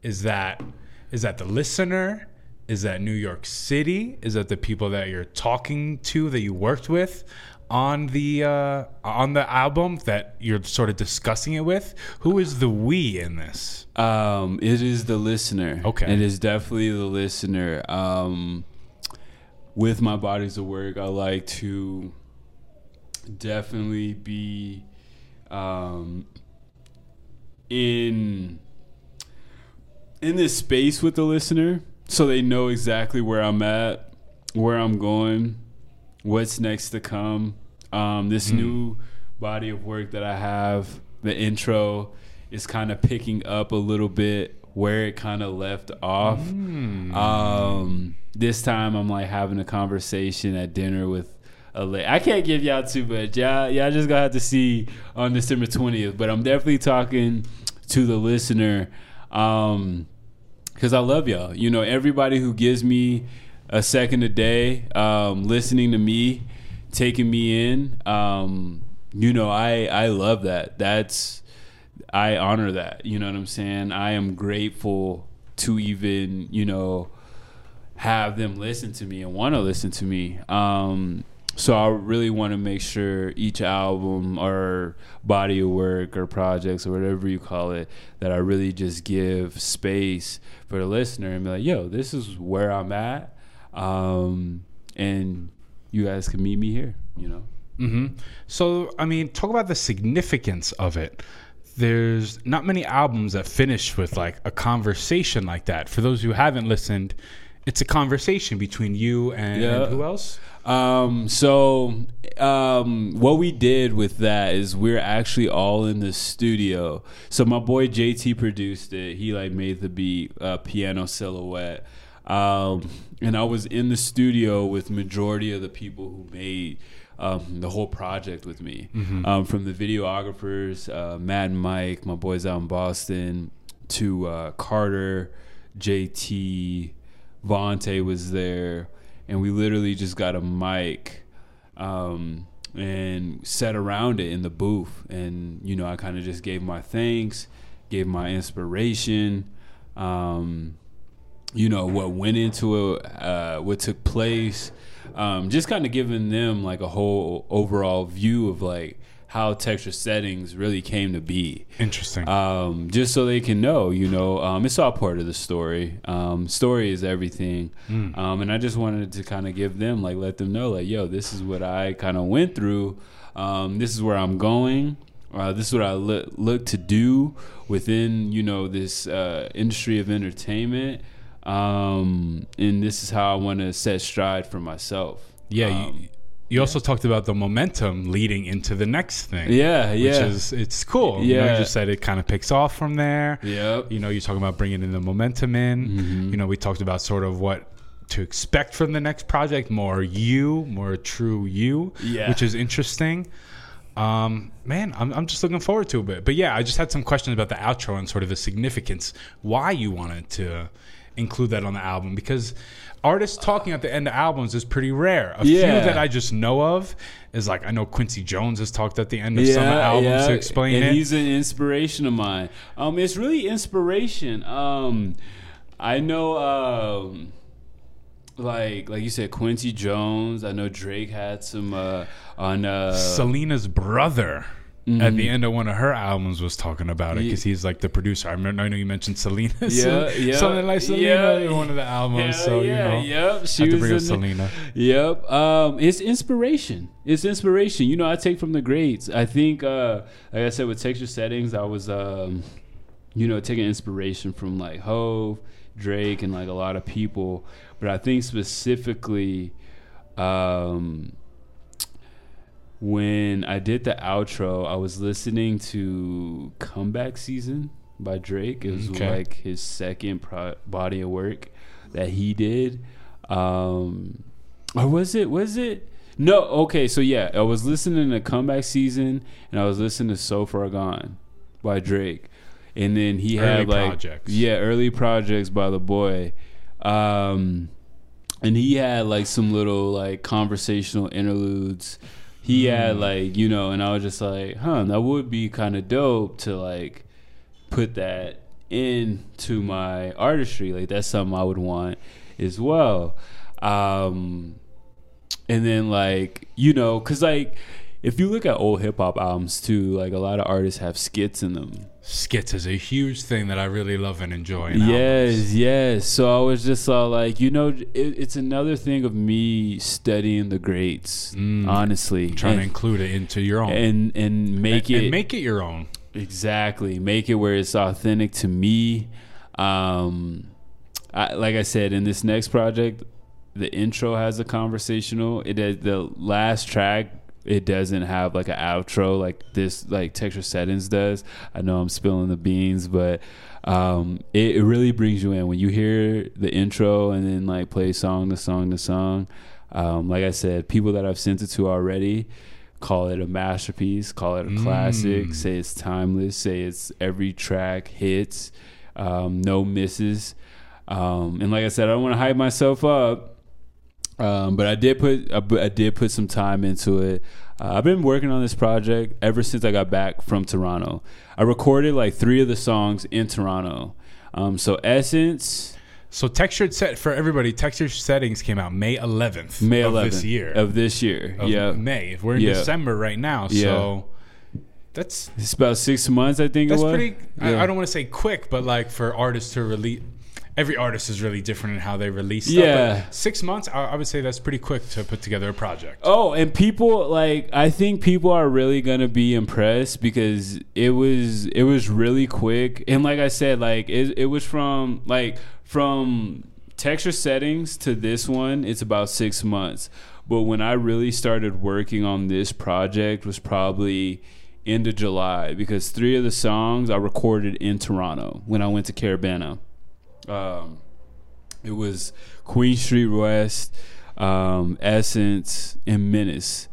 Is that is that the listener? Is that New York City? Is that the people that you're talking to that you worked with on the uh, on the album that you're sort of discussing it with? Who is the we in this? Um, it is the listener. Okay, it is definitely the listener. Um, with my bodies of work, I like to definitely be um, in in this space with the listener, so they know exactly where I'm at, where I'm going, what's next to come. Um, this mm. new body of work that I have, the intro, is kind of picking up a little bit where it kind of left off. Mm. Um, this time I'm like having a conversation at dinner with a lady. I can't give y'all too much. Y'all, y'all just gonna have to see on December 20th. But I'm definitely talking to the listener um, because I love y'all. You know, everybody who gives me a second a day, um, listening to me, taking me in. Um, you know, I I love that. That's I honor that. You know what I'm saying? I am grateful to even you know have them listen to me and want to listen to me. Um, so I really want to make sure each album or body of work or projects or whatever you call it that I really just give space for the listener and be like, yo, this is where I'm at, um, and you guys can meet me here. You know. hmm So, I mean, talk about the significance of it. There's not many albums that finish with like a conversation like that. For those who haven't listened, it's a conversation between you and, Yeah. who else? Um, so um, what we did with that is we're actually all in the studio. So my boy JT produced it. He like made the beat, uh, piano silhouette. Um, and I was in the studio with majority of the people who made um, the whole project with me. Um, from the videographers, uh, Matt and Mike, my boys out in Boston, to uh, Carter, JT, Vontae was there, and we literally just got a mic um, and sat around it in the booth. And, you know, I kind of just gave my thanks, gave my inspiration, um, you know, what went into it, uh, what took place, um, just kind of giving them like a whole overall view of like how texture settings really came to be Interesting. um, just so they can know, you know, um, it's all part of the story. Um, story is everything, um, and I just wanted to kind of give them, like, let them know, like, yo, this is what I kind of went through. Um, this is where I'm going. Uh, this is what I look, look to do within, you know, this uh, industry of entertainment, um, and this is how I want to set stride for myself. yeah. Um, you, you also talked about the momentum leading into the next thing. yeah, Which yeah, is it's cool. You, know, you just said it kind of picks off from there. yep. You know, you're talking about bringing in the momentum in. Mm-hmm. You know, we talked about sort of what to expect from the next project, more you, more true you, Yeah. which is interesting. Um, man, I'm, I'm just looking forward to it. But yeah, I just had some questions about the outro and sort of the significance, why you wanted to include that on the album because artists talking at the end of albums is pretty rare. A few that I just know of is like I know Quincy Jones has talked at the end of some albums to explain and it. he's an inspiration of mine. Um, it's really inspiration. Um, I know, um, like like you said, Quincy Jones. I know Drake had some uh, on. Uh, Selena's brother at the end of one of her albums was talking about it because he's like the producer. I remember, I know you mentioned Selena. Yeah, yeah, something like Selena yeah. in one of the albums. Hell so yeah, you know, yep. She was up in Selena. Yep. Um, it's inspiration. It's inspiration. You know, I take from the greats. I think, uh, like I said, with texture settings, I was, um, you know, taking inspiration from like Hov, Drake, and like a lot of people. But I think specifically, um, when I did the outro, I was listening to Comeback Season by Drake. It was Okay. like his second pro- body of work that he did. Um, or was it? Was it? No. Okay. So yeah, I was listening to Comeback Season, and I was listening to So Far Gone by Drake, and then he Early had like projects. yeah, early projects by the boy. Um, and he had like some little like conversational interludes. He had like you know, and I was just like, huh, that would be kind of dope to like put that into my artistry. Like that's something I would want as well. Um, and then like you know, cause like if you look at old hip hop albums too, like a lot of artists have skits in them. Skits is a huge thing that I really love and enjoy. Yes, albums. yes. So I was just all like, you know, it, it's another thing of me studying the greats, Mm. honestly, trying to include it into your own and and make and, it and make it your own. exactly make it where it's authentic to me. Um, I, like I said, in this next project, the intro has a conversational. It the last track. It doesn't have like an outro like this, like texture settings does. I know I'm spilling the beans, but um, it, it really brings you in when you hear the intro and then like play song to song to song. Um, like I said, people that I've sent it to already call it a masterpiece, call it a classic, say it's timeless, say it's every track hits, um, no misses. Um, and like I said, I don't want to hype myself up, um, but I did put I, I did put some time into it. Uh, I've been working on this project ever since I got back from Toronto. I recorded like three of the songs in Toronto. Um, so Essence, So textured set for everybody. Textured settings came out May 11th, May of 11th this year. Of this year. yeah. May. We're in Yeah. December right now, Yeah. so that's It's about six months, I think that's it was. pretty. I, I don't want to say quick, but like for artists to release. Every artist is really different in how they release stuff. but Yeah. six months, I, I would say that's pretty quick to put together a project. Oh, and people like I think people are really gonna be impressed because it was it was really quick and like I said, like it it was from like from texture settings to this one, it's about six months. But when I really started working on this project was probably end of July because three of the songs I recorded in Toronto when I went to Caribana. Um, it was Queen Street West, um, Essence, and Menace.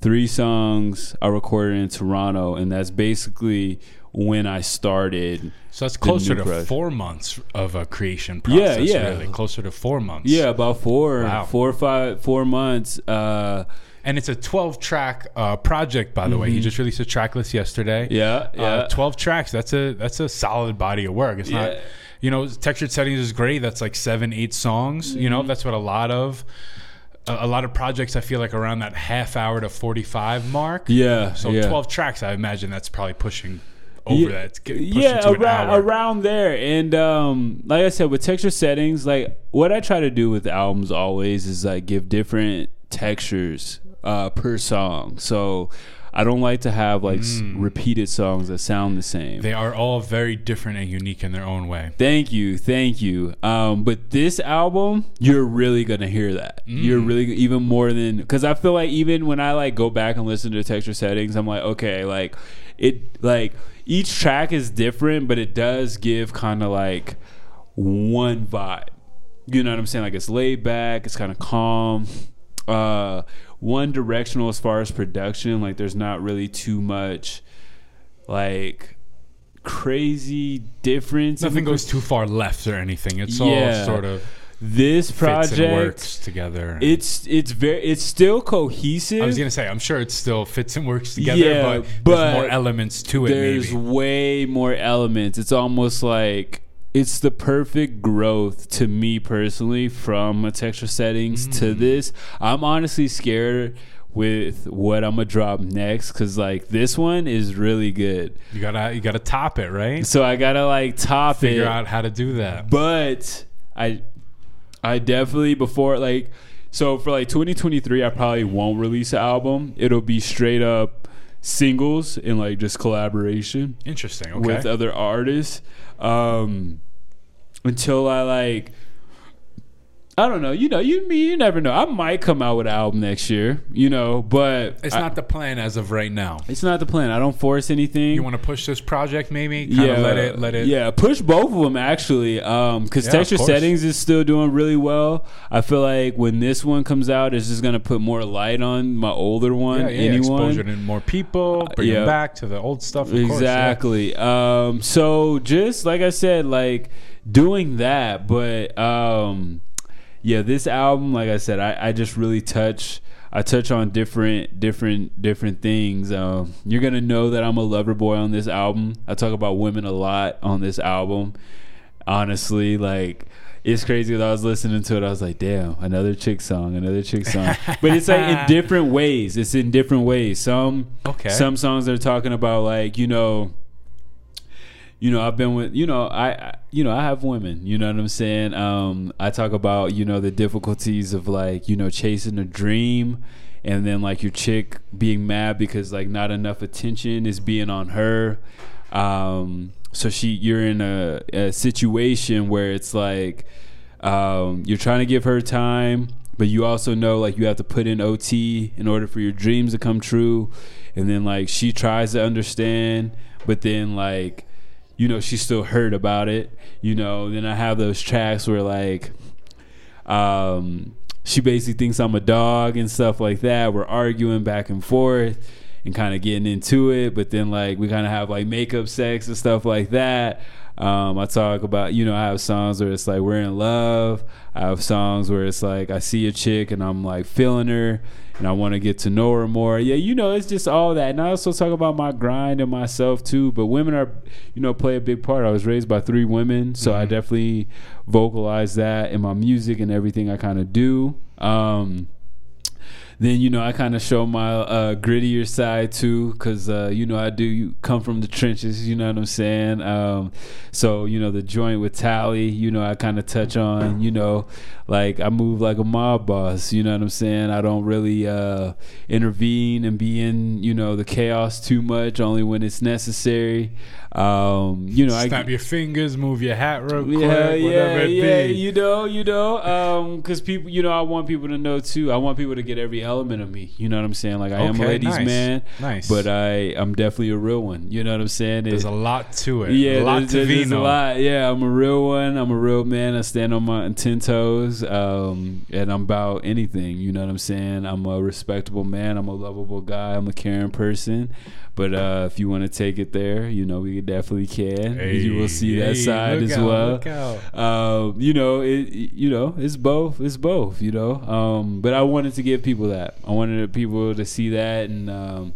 Three songs I recorded in Toronto, and that's basically when I started. So that's closer to project. four months of a creation process. yeah. really closer to four months. Yeah, about four, Wow. four or five, four months. Uh, and it's a 12 track uh, project. By the way, he just released a track list yesterday. Mm-hmm. yeah, yeah. Uh, 12 tracks. That's a that's a solid body of work. It's not, Yeah. You know, textured settings is great. That's like seven, eight songs. You Mm-hmm. know, that's what a lot of a, a lot of projects. I feel like around that half hour to 45 mark. yeah. So yeah. 12 tracks. I imagine that's probably pushing over Yeah, that. Yeah, around around there. And um, like I said, with texture settings, like what I try to do with albums always is like give different textures uh, per song. So I don't like to have like s- repeated songs that sound the same. Mm. They are all very different and unique in their own way. Thank you, thank you. Um, but this album, you're really gonna hear that. You're really even more than because I feel like even when I like go back and listen to texture settings, I'm like, okay, like it, like each track is different, but it does give kind of like one vibe. You know what I'm saying? Like it's laid back, it's kind of calm. Uh, one directional as far as production. Like there's not really too much like crazy difference. Nothing goes too far left or anything. It's Yeah. all sort of this fits project and works together. it's it's very it's still cohesive I was gonna say, I'm sure it still fits and works together, Yeah, but, but there's more elements to it. there's maybe. way more elements it's almost like it's the perfect growth to me personally from a texture settings Mm. to this i'm honestly scared with what i'm gonna drop next because like this one is really good You gotta you gotta top it, right? so i gotta like top Figure it Figure out how to do that. but I I definitely before like so for like 2023 I probably won't release an album. It'll be straight up singles and like just collaboration Interesting. Okay. with other artists. Um until I like I don't know. You know, you you never know. I might come out with an album next year, you know, but it's I- not the plan as of right now. it's not the plan. I don't force anything. You want to push this project, maybe? Kind of let it let it. Yeah, push both of them actually. Um, because Yeah, texture settings is still doing really well. I feel like when this one comes out, it's just gonna put more light on my older one. Yeah, yeah, anyone. exposure to more people, bring yeah. back to the old stuff. Of course, yeah. exactly. Um, so just like I said, like doing that, but um, yeah, this album, like I said, I, I just really touch. I touch on different, different, different things. Um, you're gonna know that I'm a lover boy on this album. I talk about women a lot on this album. Honestly, like it's crazy that I was listening to it. I was like, damn, another chick song, another chick song. but it's like in different ways. It's in different ways. Some Okay. some songs are talking about like you know you know i've been with you know I, you know i have women you know what i'm saying? Um i talk about you know the difficulties of like you know chasing a dream and then like your chick being mad because like not enough attention is being on her. Um so she you're in a, a situation where it's like um you're trying to give her time but you also know like you have to put in ot in order for your dreams to come true. And then like she tries to understand but then like you know she's still hurt about it you know. Then i have those tracks where like um she basically thinks i'm a dog and stuff like that. We're arguing back and forth and kind of getting into it but then like we kind of have like makeup sex and stuff like that. Um, I talk about, you know, I have songs where it's like we're in love. I have songs where it's like I see a chick and I'm like feeling her and I want to get to know her more. Yeah, you know, it's just all that. And I also talk about my grind and myself too. But women are, you know, play a big part. I was raised by three women, so I definitely vocalize that in my music and everything I kind of do. Um, then you know I kind of show my uh, grittier side too, because uh, you know I do come from the trenches. You know what I'm saying? Um, so you know the joint with Tally, you know I kind of touch on. You know, like I move like a mob boss. You know what I'm saying? I don't really uh, intervene and be in you know the chaos too much, only when it's necessary. Um, you know, Snap I, your fingers, move your hat real quick, yeah, whatever yeah, it yeah. be. You know, you know, um, because people, you know, I want people to know too. I want people to get every element of me. You know what I'm saying? Like I am a ladies' nice, man, nice. but I, I'm definitely a real one. You know what I'm saying? There's It- a lot to it. yeah, a lot there's, to there's, there's a lot. Yeah, I'm a real one. I'm a real man. I stand on my ten toes, um, and I'm about anything. You know what I'm saying? I'm a respectable man. I'm a lovable guy. I'm a caring person. But uh, if you want to take it there, you know, we definitely can. you will see that side as out, well. Um, you know, it, you know, it's both. It's both. You know, um, but I wanted to give people that. I wanted people to see that and um,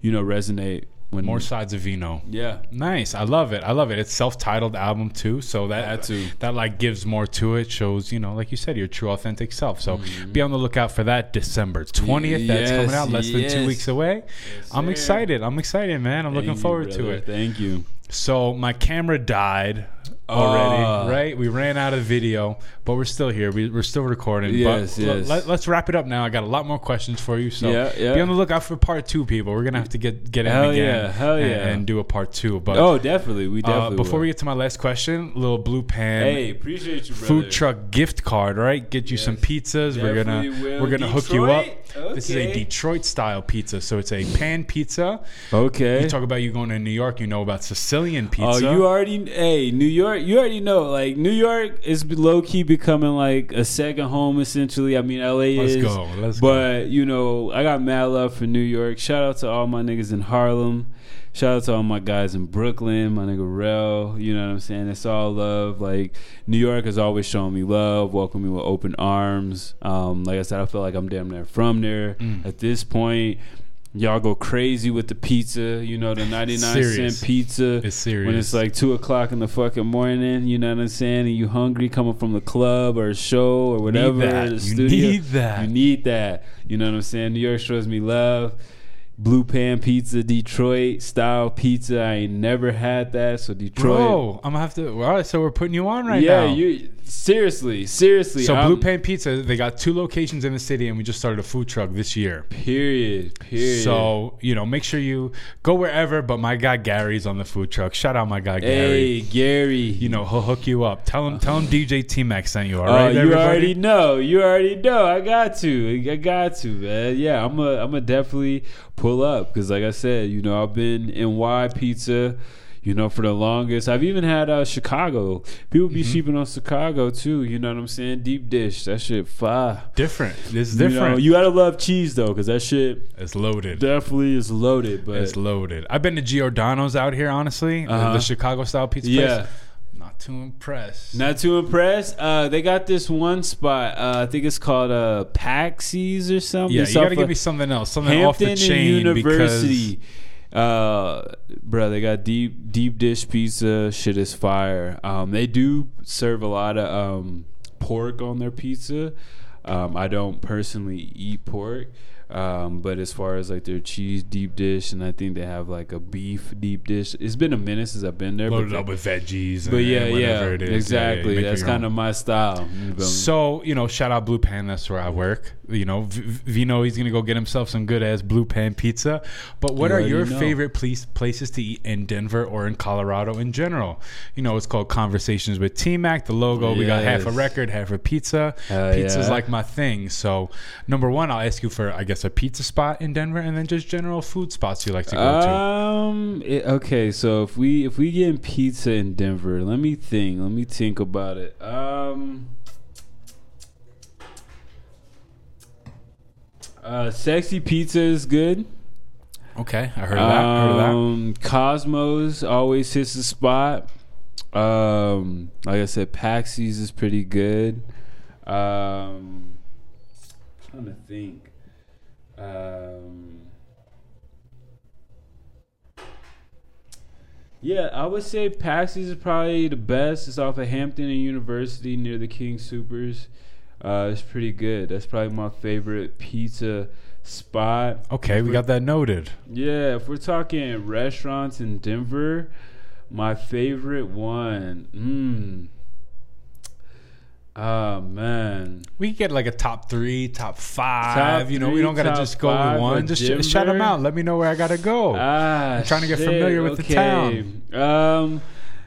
you know resonate when More sides of Vino. Yeah, Nice. I love it. I love it. It's self-titled album too, so that That too. that like gives more to it. Shows you know, like you said, your true authentic self. So Mm-hmm. be on the lookout for that December twentieth. That's coming out less than two weeks away. I'm sir. excited. I'm excited, man. I'm looking Thank you, forward to it. Thank you. So my camera died already, Ah. right? We ran out of video, but we're still here. We, we're still recording. Yes, but yes. Let, us wrap it up now. I got a lot more questions for you. So Yeah, yeah. be on the lookout for part two, people. We're gonna have to get get in Hell again, yeah, hell and- yeah. and, do a part two. But Oh, definitely. We uh, definitely. before will. we get to my last question, little blue pan. hey, appreciate you, brother. Food truck gift card, right? Get you some Yes, pizzas. We're gonna will. we're gonna hook you up. Detroit? This is a Detroit style pizza, so it's a pan pizza. Okay. You talk about you going to New York, you know about Sicilian pizza. Oh, you already, hey, New York, you already know. Like, New York is low key becoming like a second home, essentially. I mean, LA Let's is. go, let's go. but, you know, I got mad love for New York. Shout out to all my niggas in Harlem. Shout out to all my guys in Brooklyn, my nigga Rel. You know what I'm saying? It's all love. Like, New York has always shown me love, welcomed me with open arms. Um, like I said, I feel like I'm damn near from there Mm. at this point. Y'all go crazy with the pizza, you know, the 99 Serious. cent pizza. It's serious. When it's like two o'clock in the fucking morning, you know what I'm saying, and you hungry coming from the club or a show or whatever, that. the You studio. need that. You need that. You know what I'm saying? New York shows me love. Blue Pan Pizza, Detroit style pizza. I ain't never had that, so Detroit. Bro, I'm gonna have to. All right, so we're putting you on right yeah, now. you seriously, seriously. so I'm- Blue Pan Pizza, they got two locations in the city, and we just started a food truck this year. Period. Period. So you know, make sure you go wherever. But my guy Gary's on the food truck. Shout out my guy Gary. hey, Gary. You know, he'll hook you up. Tell him, tell him uh, DJ T Mac sent you. All Oh, right, you everybody? already know. You already know. I got to. I got to, man. Yeah, I'm a. I'm a definitely pull up because, like I said, you know, I've been in Y Pizza. You know, for the longest, I've even had uh, Chicago. People be Mm-hmm. sheeping on Chicago too. You know what I'm saying? Deep dish, that shit fire. different. It's You, know, different. you gotta love cheese though, because that shit it's loaded. definitely is loaded. But It's loaded. I've been to Giordano's out here, honestly, the- Uh-huh. the Chicago style pizza yeah, place. Too impressed. Not too impressed. Uh, they got this one spot. Uh, I think it's called uh, Patxi's or something. yeah, It's you gotta give me something else, something Hampden off the chain University. Uh, bro, they got deep deep dish pizza. Shit is fire. Um, they do serve a lot of um pork on their pizza. Um, I don't personally eat pork. Um, but as far as like their cheese deep dish, and I think they have like a beef deep dish. It's been a minute since I've been there. loaded but up with veggies. but and yeah, yeah, whatever. Yeah, yeah, exactly. make That's your own. kind of my style. You feel me? So you know, shout out Blue Pan. That's where I work. You know, Vino. He's gonna go get himself some good ass Blue Pan pizza. But what You are your know. favorite place, places to eat in Denver or in Colorado in general? You know, it's called Conversations with T Mac. The logo. We got half a record, half a pizza. Hell Pizza's yeah. like my thing. So number one, I'll ask you for I guess a pizza spot in Denver, and then just general food spots you like to go to. Um. okay, so if we if we get in pizza in Denver, let me think. Let me think about it. Um. Uh, sexy pizza is good. Okay, I heard of that. heard of that. Um, Cosmos always hits the spot. Um, like I said, Patxi's is pretty good. Um, trying to think. Um, yeah, I would say Patxi's is probably the best. It's off of Hampden and University near the King Soopers. Uh, it's pretty good. That's probably my favorite pizza spot. Okay, we got that noted. Yeah, if we're talking restaurants in Denver, my favorite one. Mmm. Oh man. We could get like a top three, top five. Top you know, we don't gotta just go with one. Just sh- shout them out. Let me know where I gotta go. Ah, I'm trying to get shit, familiar with the town. Um,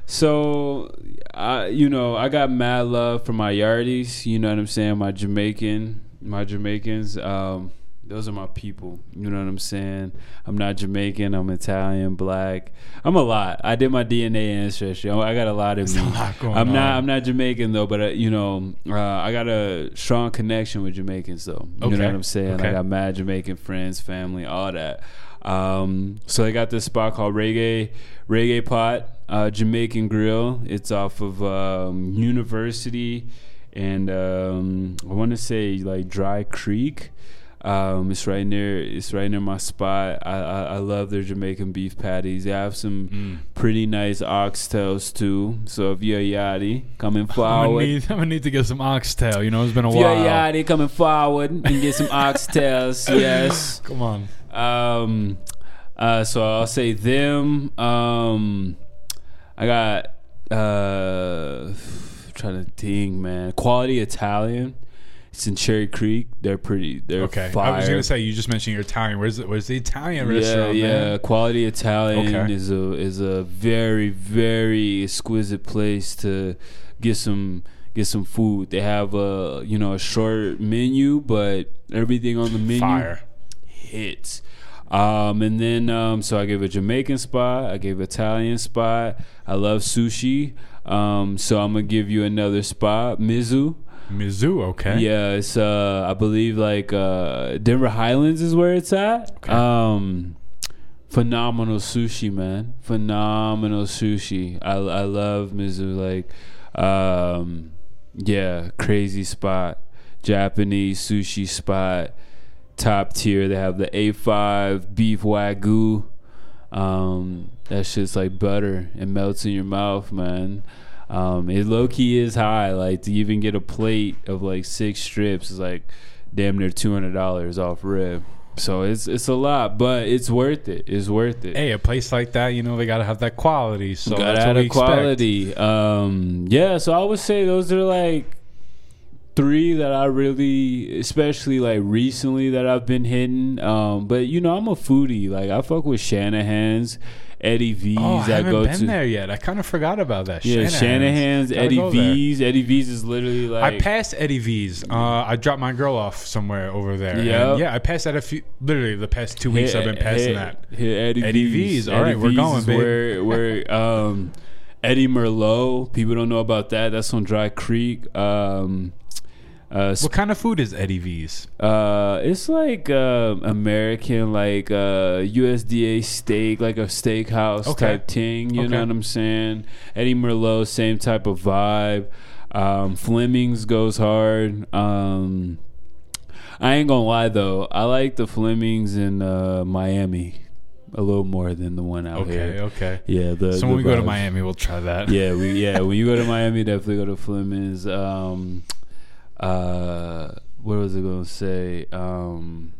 so, I you know I got mad love for my yardies. You know what I'm saying? My Jamaican, my Jamaicans. Um, those are my people. You know what I'm saying? I'm not Jamaican. I'm Italian, black. I'm a lot. I did my DNA ancestry. I got a lot of me. lot I'm not. I'm not Jamaican though, but uh, you know, uh, I got a strong connection with Jamaicans though. You Okay. know what I'm saying? Okay. I got mad Jamaican friends, family, all that. Um, so I got this spot called Reggae Reggae Pot uh, Jamaican Grill. It's off of um, University and um, I want to say like Dry Creek. Um, it's right near. It's right near my spot. I, I I love their Jamaican beef patties. They have some Mm. pretty nice oxtails too. So if you're a yachty coming I'm gonna, forward, need, I'm gonna need to get some oxtail. You know, it's been a while. if you're a yachty coming forward and get some oxtails, yes. Come on. Um, uh, so I'll say them. Um, I got uh, trying to think, man. Quality Italian. It's in Cherry Creek. They're pretty. They're Okay. Fire. I was gonna say you just mentioned your Italian. Where's the, where's the Italian yeah, restaurant? yeah. man? Quality Italian Okay. is a is a very very exquisite place to get some get some food. They have a you know a short menu, but everything on the menu Fire. hits. Um, and then um, so I gave a Jamaican spot, I gave Italian spot. I love sushi. Um, so I'm gonna give you another spot, Mizu. Mizu. Okay. Yeah, it's uh I believe like uh Denver Highlands is where it's at. Okay. Um phenomenal sushi, man. Phenomenal sushi. I I love Mizu like um yeah, crazy spot. Japanese sushi spot. Top tier. They have the A5 beef wagyu. Um that shit's like butter. It melts in your mouth, man. Um, it low key is high. Like to even get a plate of like six strips is like damn near two hundred dollars off rib. So it's it's a lot, but it's worth it. It's worth it. Hey, a place like that, you know, they gotta have that quality. So Got that's out what we quality. Um, yeah, so I would say those are like three that I really, especially like recently that I've been hitting. Um, but you know, I'm a foodie. Like I fuck with Shanahan's, Eddie V's. Oh, I I haven't go been to. there yet. I kind of forgot about that. Yeah, Shanahan's, Gotta Eddie go there. V's. Eddie V's is literally like I passed Eddie V's. Uh, I dropped my girl off somewhere over there. Yep. Yeah, I passed that a few. Literally, the past two weeks, I've been passing that. Hit Eddie, Eddie V's. V's. All right, we're going, is babe. Where, where um, Eddie Merlot. People don't know about that. That's on Dry Creek. Um, uh, What kind of food is Eddie V's? uh, it's like uh, American, like uh, USDA steak, like a steakhouse Okay. type thing. You Okay. know what I'm saying? Eddie Merlot, same type of vibe. Um, Fleming's goes hard. Um, I ain't gonna lie though, I like the Flemings in uh, Miami a little more than the one out Okay, here. okay. Okay. Yeah, the So when the we go to. Miami, we'll try that. Yeah, we yeah when you go to Miami, definitely go to Fleming's. Um, uh, what was I gonna say? Um,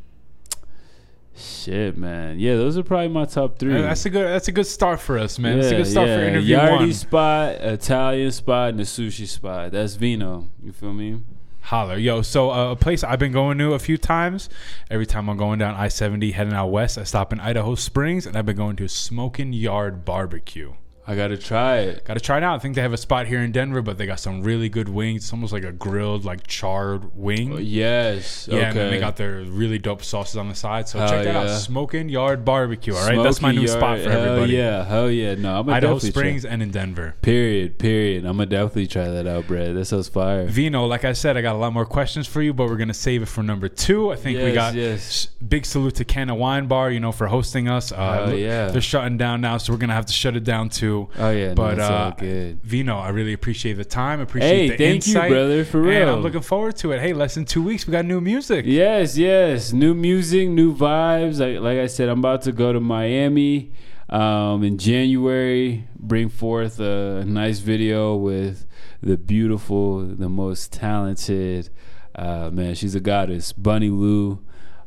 shit, man. Yeah, those are probably my top three. That's a good. That's a good start for us, man. That's a Yeah, good start for yeah. interview Yardi one. spot, Italian spot, and the sushi spot. That's Vino. You feel me? Holler, yo. So uh, a place I've been going to a few times. Every time I'm going down I seventy heading out west, I stop in Idaho Springs, and I've been going to Smoking Yard Barbecue. I gotta try it. Got to try it out. I think they have a spot here in Denver, but they got some really good wings. It's almost like a grilled, like charred wing. Yes. Yeah, and okay. then they got their really dope sauces on the side. So Hell check that yeah. out. Smoking Yard Barbecue. All right, that's my Smoky new spot Yard- for everybody. Hell yeah, hell yeah. No, I'm gonna Idaho definitely try- Springs and in Denver. Period. Period. I'm gonna definitely try that out, Brad. That sounds fire. Vino, like I said, I got a lot more questions for you, but we're gonna save it for number two. I think we got yes. big salute to Canna Wine Bar, you know, for hosting us. Uh, Hell yeah. they're shutting down now, so we're gonna have to shut it down to too. Oh, yeah, but all uh, good. Vino, I really appreciate the time. Appreciate Hey, the thank you, brother, for And real. I'm looking forward to it. Hey, less than two weeks, we got new music. Yes, yes. New music, new vibes. Like, like I said, I'm about to go to Miami um, in January. Bring forth a nice video with the beautiful, the most talented. Uh, man, she's a goddess, Bunny Lou,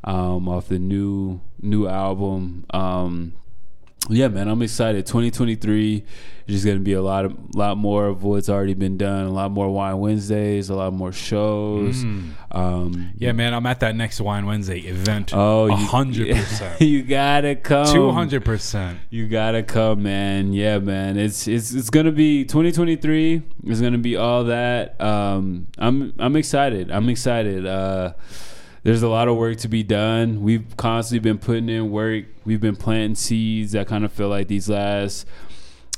um, off the new new album. Um, yeah, man, I'm excited. 2023 is just gonna be a lot of lot more of what's already been done. A lot more Wine Wednesdays, a lot more shows. Um, Yeah, man, I'm at that next Wine Wednesday event. Oh, hundred percent, you gotta come. two hundred percent. You gotta come, man. Yeah, man. It's it's it's gonna be 2023. It's gonna be all that. Um, I'm I'm excited. I'm excited. Uh, there's a lot of work to be done. We've constantly been putting in work. We've been planting seeds. I kind of feel like these last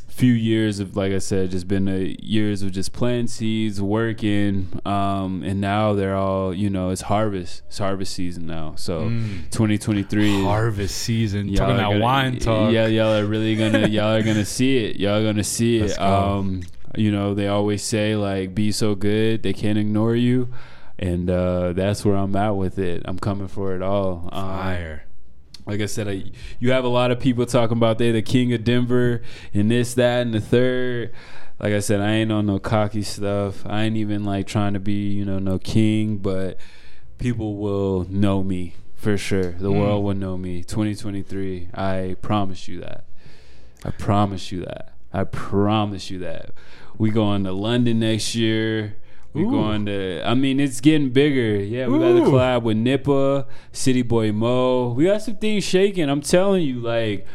few years of, like I said, just been a years of just planting seeds, working, um, and now they're all, you know, it's harvest. It's harvest season now. So 2023 Harvest season. Talking that gonna- wine talk. Yeah, y'all are really gonna y'all are gonna see it. Y'all are gonna see Let's it. go. Um, you know, they always say like be so good they can't ignore you. And uh, that's where I'm at with it. I'm coming for it all. Um, Fire. like I said, I, you have a lot of people talking about they the king of Denver and this, that, and the third. Like I said, I ain't on no cocky stuff. I ain't even like trying to be, you know, no king, but people will know me for sure. The Mm. world will know me. 2023. I promise you that. I promise you that. I promise you that. We going to London next year. We Ooh. going to. I mean, it's getting bigger. Yeah, we got to collab with Nippa, City Boy Mo. We got some things shaking. I'm telling you, like.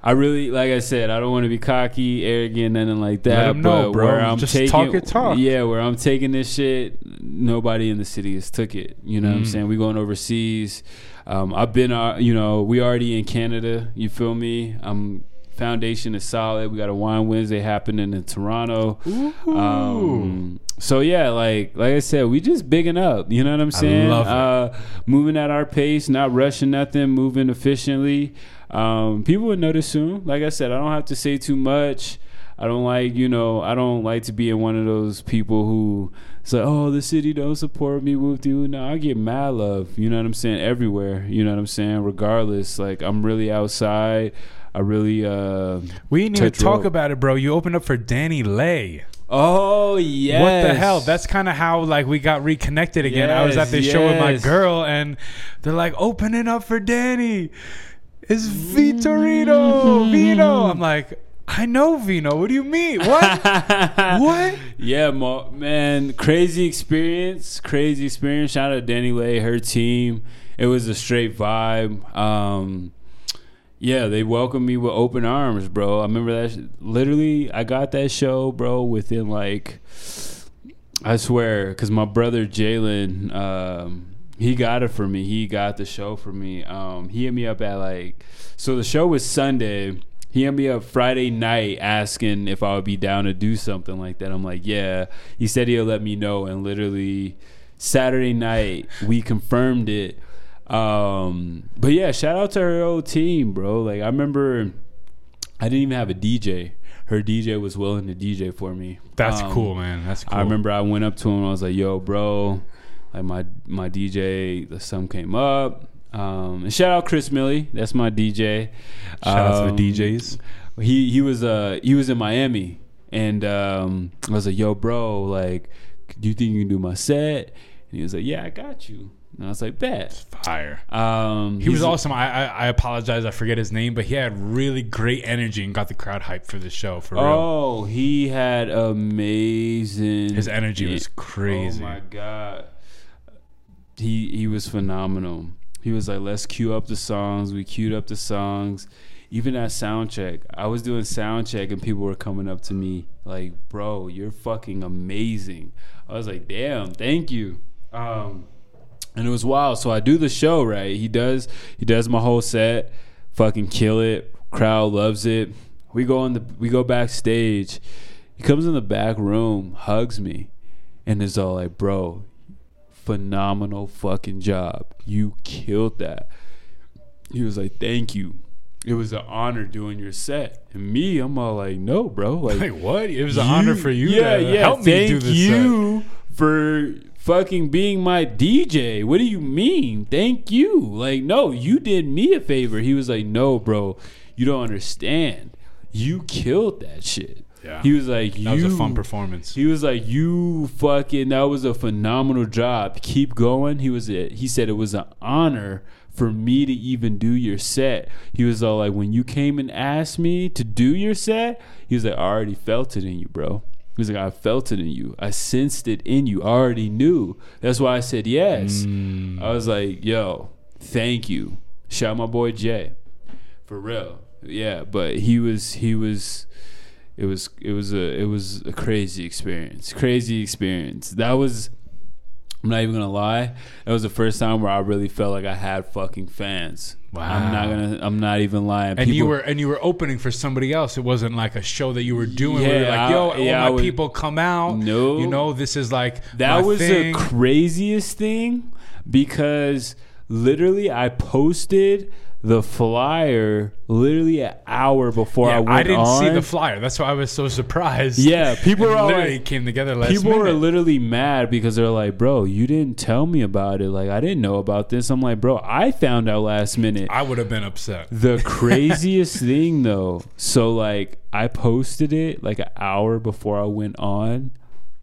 I really, like I said, I don't want to be cocky, arrogant, nothing like that. Let know, but bro. Where I'm Just taking, talk your talk. Yeah, where I'm taking this shit, nobody in the city has took it. You know what I'm Mm. saying? We going overseas. Um, I've been, uh, you know, we already in Canada. You feel me? Um, foundation is solid. We got a wine Wednesday happening in Toronto. Um, so yeah, like like I said, we just bigging up. You know what I'm saying? love it. Uh, moving at our pace, not rushing nothing, moving efficiently. Um, people would notice soon. Like I said, I don't have to say too much. I don't like, you know, I don't like to be in one of those people who say, "Oh, the city don't support me." Whoop de No, I get mad love. You know what I'm saying? Everywhere. You know what I'm saying? Regardless, like I'm really outside. I really. uh We need to talk rope. about it, bro. You opened up for DaniLeigh. Oh yeah. What the hell? That's kind of how like we got reconnected again. I was at Yes, this show with my girl, and they're like opening up for Dani. It's Vitorio, Vino. I'm like, I know Vino. What do you mean? What? what? Yeah, man, crazy experience, crazy experience. Shout out to DaniLeigh, her team. It was a straight vibe. Um, yeah, they welcomed me with open arms, bro. I remember that. sh- Literally, I got that show, bro, within like, I swear, because my brother Jalen, um, he got it for me. He got the show for me. Um, he hit me up at like, so the show was Sunday. He hit me up Friday night asking if I would be down to do something like that. I'm like, yeah. He said he'll let me know, and literally Saturday night we confirmed it. Um, but yeah, shout out to her old team, bro. Like I remember, I didn't even have a DJ. Her DJ was willing to DJ for me. That's Um, cool, man. That's cool. I remember I went up to him. I was like, "Yo, bro, like my my DJ, the sun came up." Um, and shout out Chris Millie, that's my DJ. Shout out to Um, the DJs. He he was uh he was in Miami, and um, I was like, "Yo, bro, like, do you think you can do my set?" And he was like, "Yeah, I got you." And I was like, "Bet." Fire. Um, He was awesome. I, I I apologize. I forget his name, but he had really great energy and got the crowd hyped for the show. For real. Oh, he had amazing. His energy was crazy. Oh my god, he he was phenomenal. He was like, "Let's cue up the songs." We queued up the songs. Even at sound check, I was doing sound check, and people were coming up to me like, "Bro, you're fucking amazing." I was like, "Damn, thank you." Um, and it was wild. So I do the show right. He does he does my whole set, fucking kill it. Crowd loves it. We go in the we go backstage. He comes in the back room, hugs me, and is all like, "Bro, phenomenal fucking job. You killed that." He was like, "Thank you." it was an honor doing your set. And me, I'm all like, no, bro. Like, Like what? It was an honor for you. Yeah, to yeah. Help me do this. set. you for fucking being my DJ. What do you mean? Thank you. Like, no, you did me a favor. He was like, no, bro, you don't understand. You killed that shit. Yeah. He was like, That was a fun performance. he was like, "You fucking, that was a phenomenal job. Keep going." He was, a, he said it was an honor for me to even do your set. He was all like, "When you came and asked me to do your set, he was like, I already felt it in you, bro." He was like, "I felt it in you. I sensed it in you. I already knew. That's why I said yes." Mm. I was like, "Yo, thank you." Shout out my boy Jay, for real. Yeah, but he was, he was it was it was a it was a crazy experience crazy experience that was i'm not even gonna lie that was the first time where i really felt like i had fucking fans i'm not gonna i'm not even lying and you were and you were opening for somebody else. It wasn't like a show that you were doing. where you're Yeah, like, yo, I- yeah, all my was- people come out. No. you know, this is like that was thing. the craziest thing because literally i posted the flyer literally an hour before Yeah, i went on. I didn't see the flyer. That's why I was so surprised. Yeah, people were all literally like- came together last People minute. were literally mad because they're like, bro, you didn't tell me about it. Like, I didn't know about this. I'm like, bro, I found out last minute. I would have been upset. The craziest thing though, so like I posted it like an hour before I went on,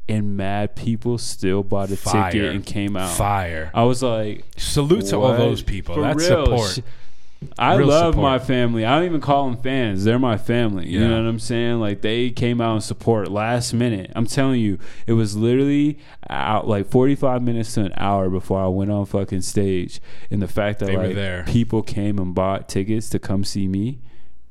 and mad people still bought a Fire. ticket and came out. Fire. I was like, Salute to all those people. For That's real. support. Sh- I Real love support. my family. I don't even call them fans. They're my family. You Yeah. know what I'm saying? Like they came out and support last minute. I'm telling you, it was literally out like 45 minutes to an hour before I went on fucking stage. And the fact that They like people came and bought tickets to come see me.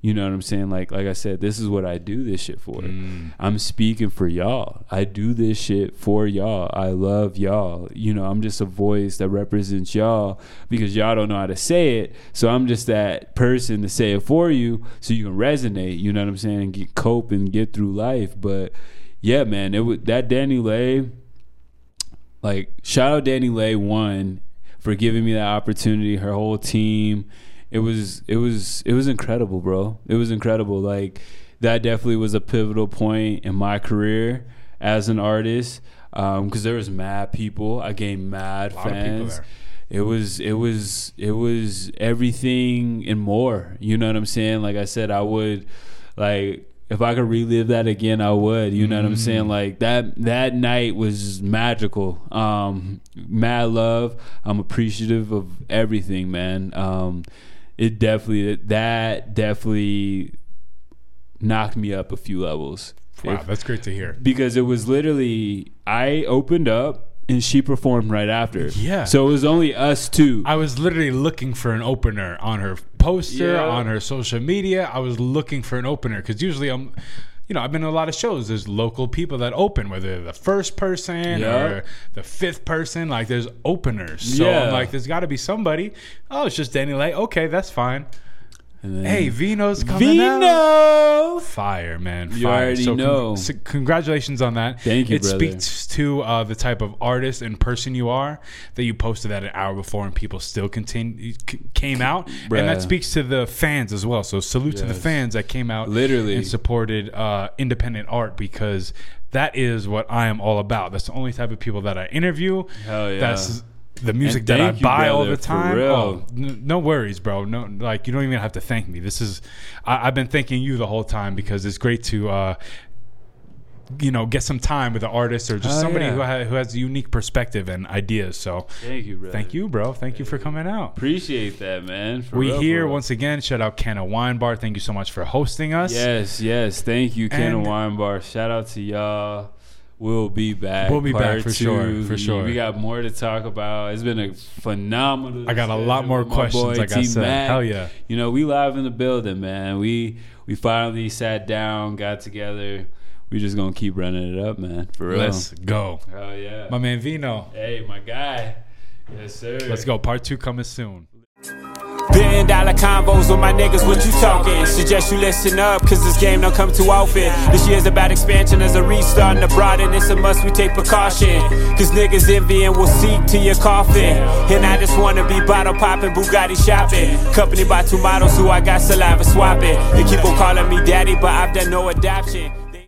You know what I'm saying? Like like I said, this is what I do this shit for. Mm. I'm speaking for y'all. I do this shit for y'all. I love y'all. You know, I'm just a voice that represents y'all because y'all don't know how to say it. So I'm just that person to say it for you so you can resonate, you know what I'm saying, and get cope and get through life. But yeah, man, it was that DaniLeigh like shout out DaniLeigh one for giving me that opportunity, her whole team. It was it was it was incredible, bro. It was incredible. Like that definitely was a pivotal point in my career as an artist because there was mad people. I gained mad lot of people fans. It was it was it was everything and more. You know what I'm saying? Like I said, I would like if I could relive that again, I would. You know what I'm Mm. saying? Like that that night was magical. Um, mad love. I'm appreciative of everything, man. Um, it definitely that definitely knocked me up a few levels. Wow, If- that's great to hear. because it was literally I opened up and she performed right after. Yeah. So it was only us two. I was literally looking for an opener on her poster, Yeah. on her social media. I was looking for an opener because usually I'm, you know, I've been to a lot of shows. There's local people that open, whether they're the first person Yeah. or the fifth person. Like there's openers. So Yeah. I'm like, there's got to be somebody. Oh, it's just DaniLeigh. Okay, that's fine. Then- Hey, Vino's coming out. Vino. Fire, man. You Fire. already so know. so congratulations on that. Thank you, It brother. speaks to uh, the type of artist and person you are that you posted that an hour before and people still continue, c- came out. Bruh. And that speaks to the fans as well. So salute to the fans that came out Literally. and supported uh, independent art because that is what I am all about. That's the only type of people that I interview. Hell yeah. That's the music And that I thank buy all the time. Oh, n- no worries, bro. No, like you don't even have to thank me. This is I, I've been thanking you the whole time because it's great to. Uh, you know, get some time with an artist or just Oh, somebody yeah. who, ha- who has a unique perspective and ideas. So, Thank you, brother. thank you, bro. Thank you for coming out. Appreciate that, man. For we real, here once again. Shout out Canna Wine Bar. Thank you so much for hosting us. Yes, yes. Thank you, And- Wine Bar. Shout out to y'all. We'll be back. We'll be back for sure, for sure. We got more to talk about. It's been a phenomenal. I got a lot more questions, boy like I said. Hell yeah. You know, we live in the building, man. We we finally sat down, got together. We just gonna keep running it up, man. For real. Let's go. Hell yeah. My man Vino. hey, my guy. Yes, sir. Let's go. Part two coming soon. Billion dollar convos with my niggas, what you talking? Suggest you listen up, cause this game don't come too often. This year's about expansion as a restart and a broaden. It's a must we take precaution. Cause niggas envy and will seek to your coffin. And I just wanna be bottle popping, Bugatti shopping. Company by two models who I got saliva swapping. They keep on calling me daddy, but I've done no adoption.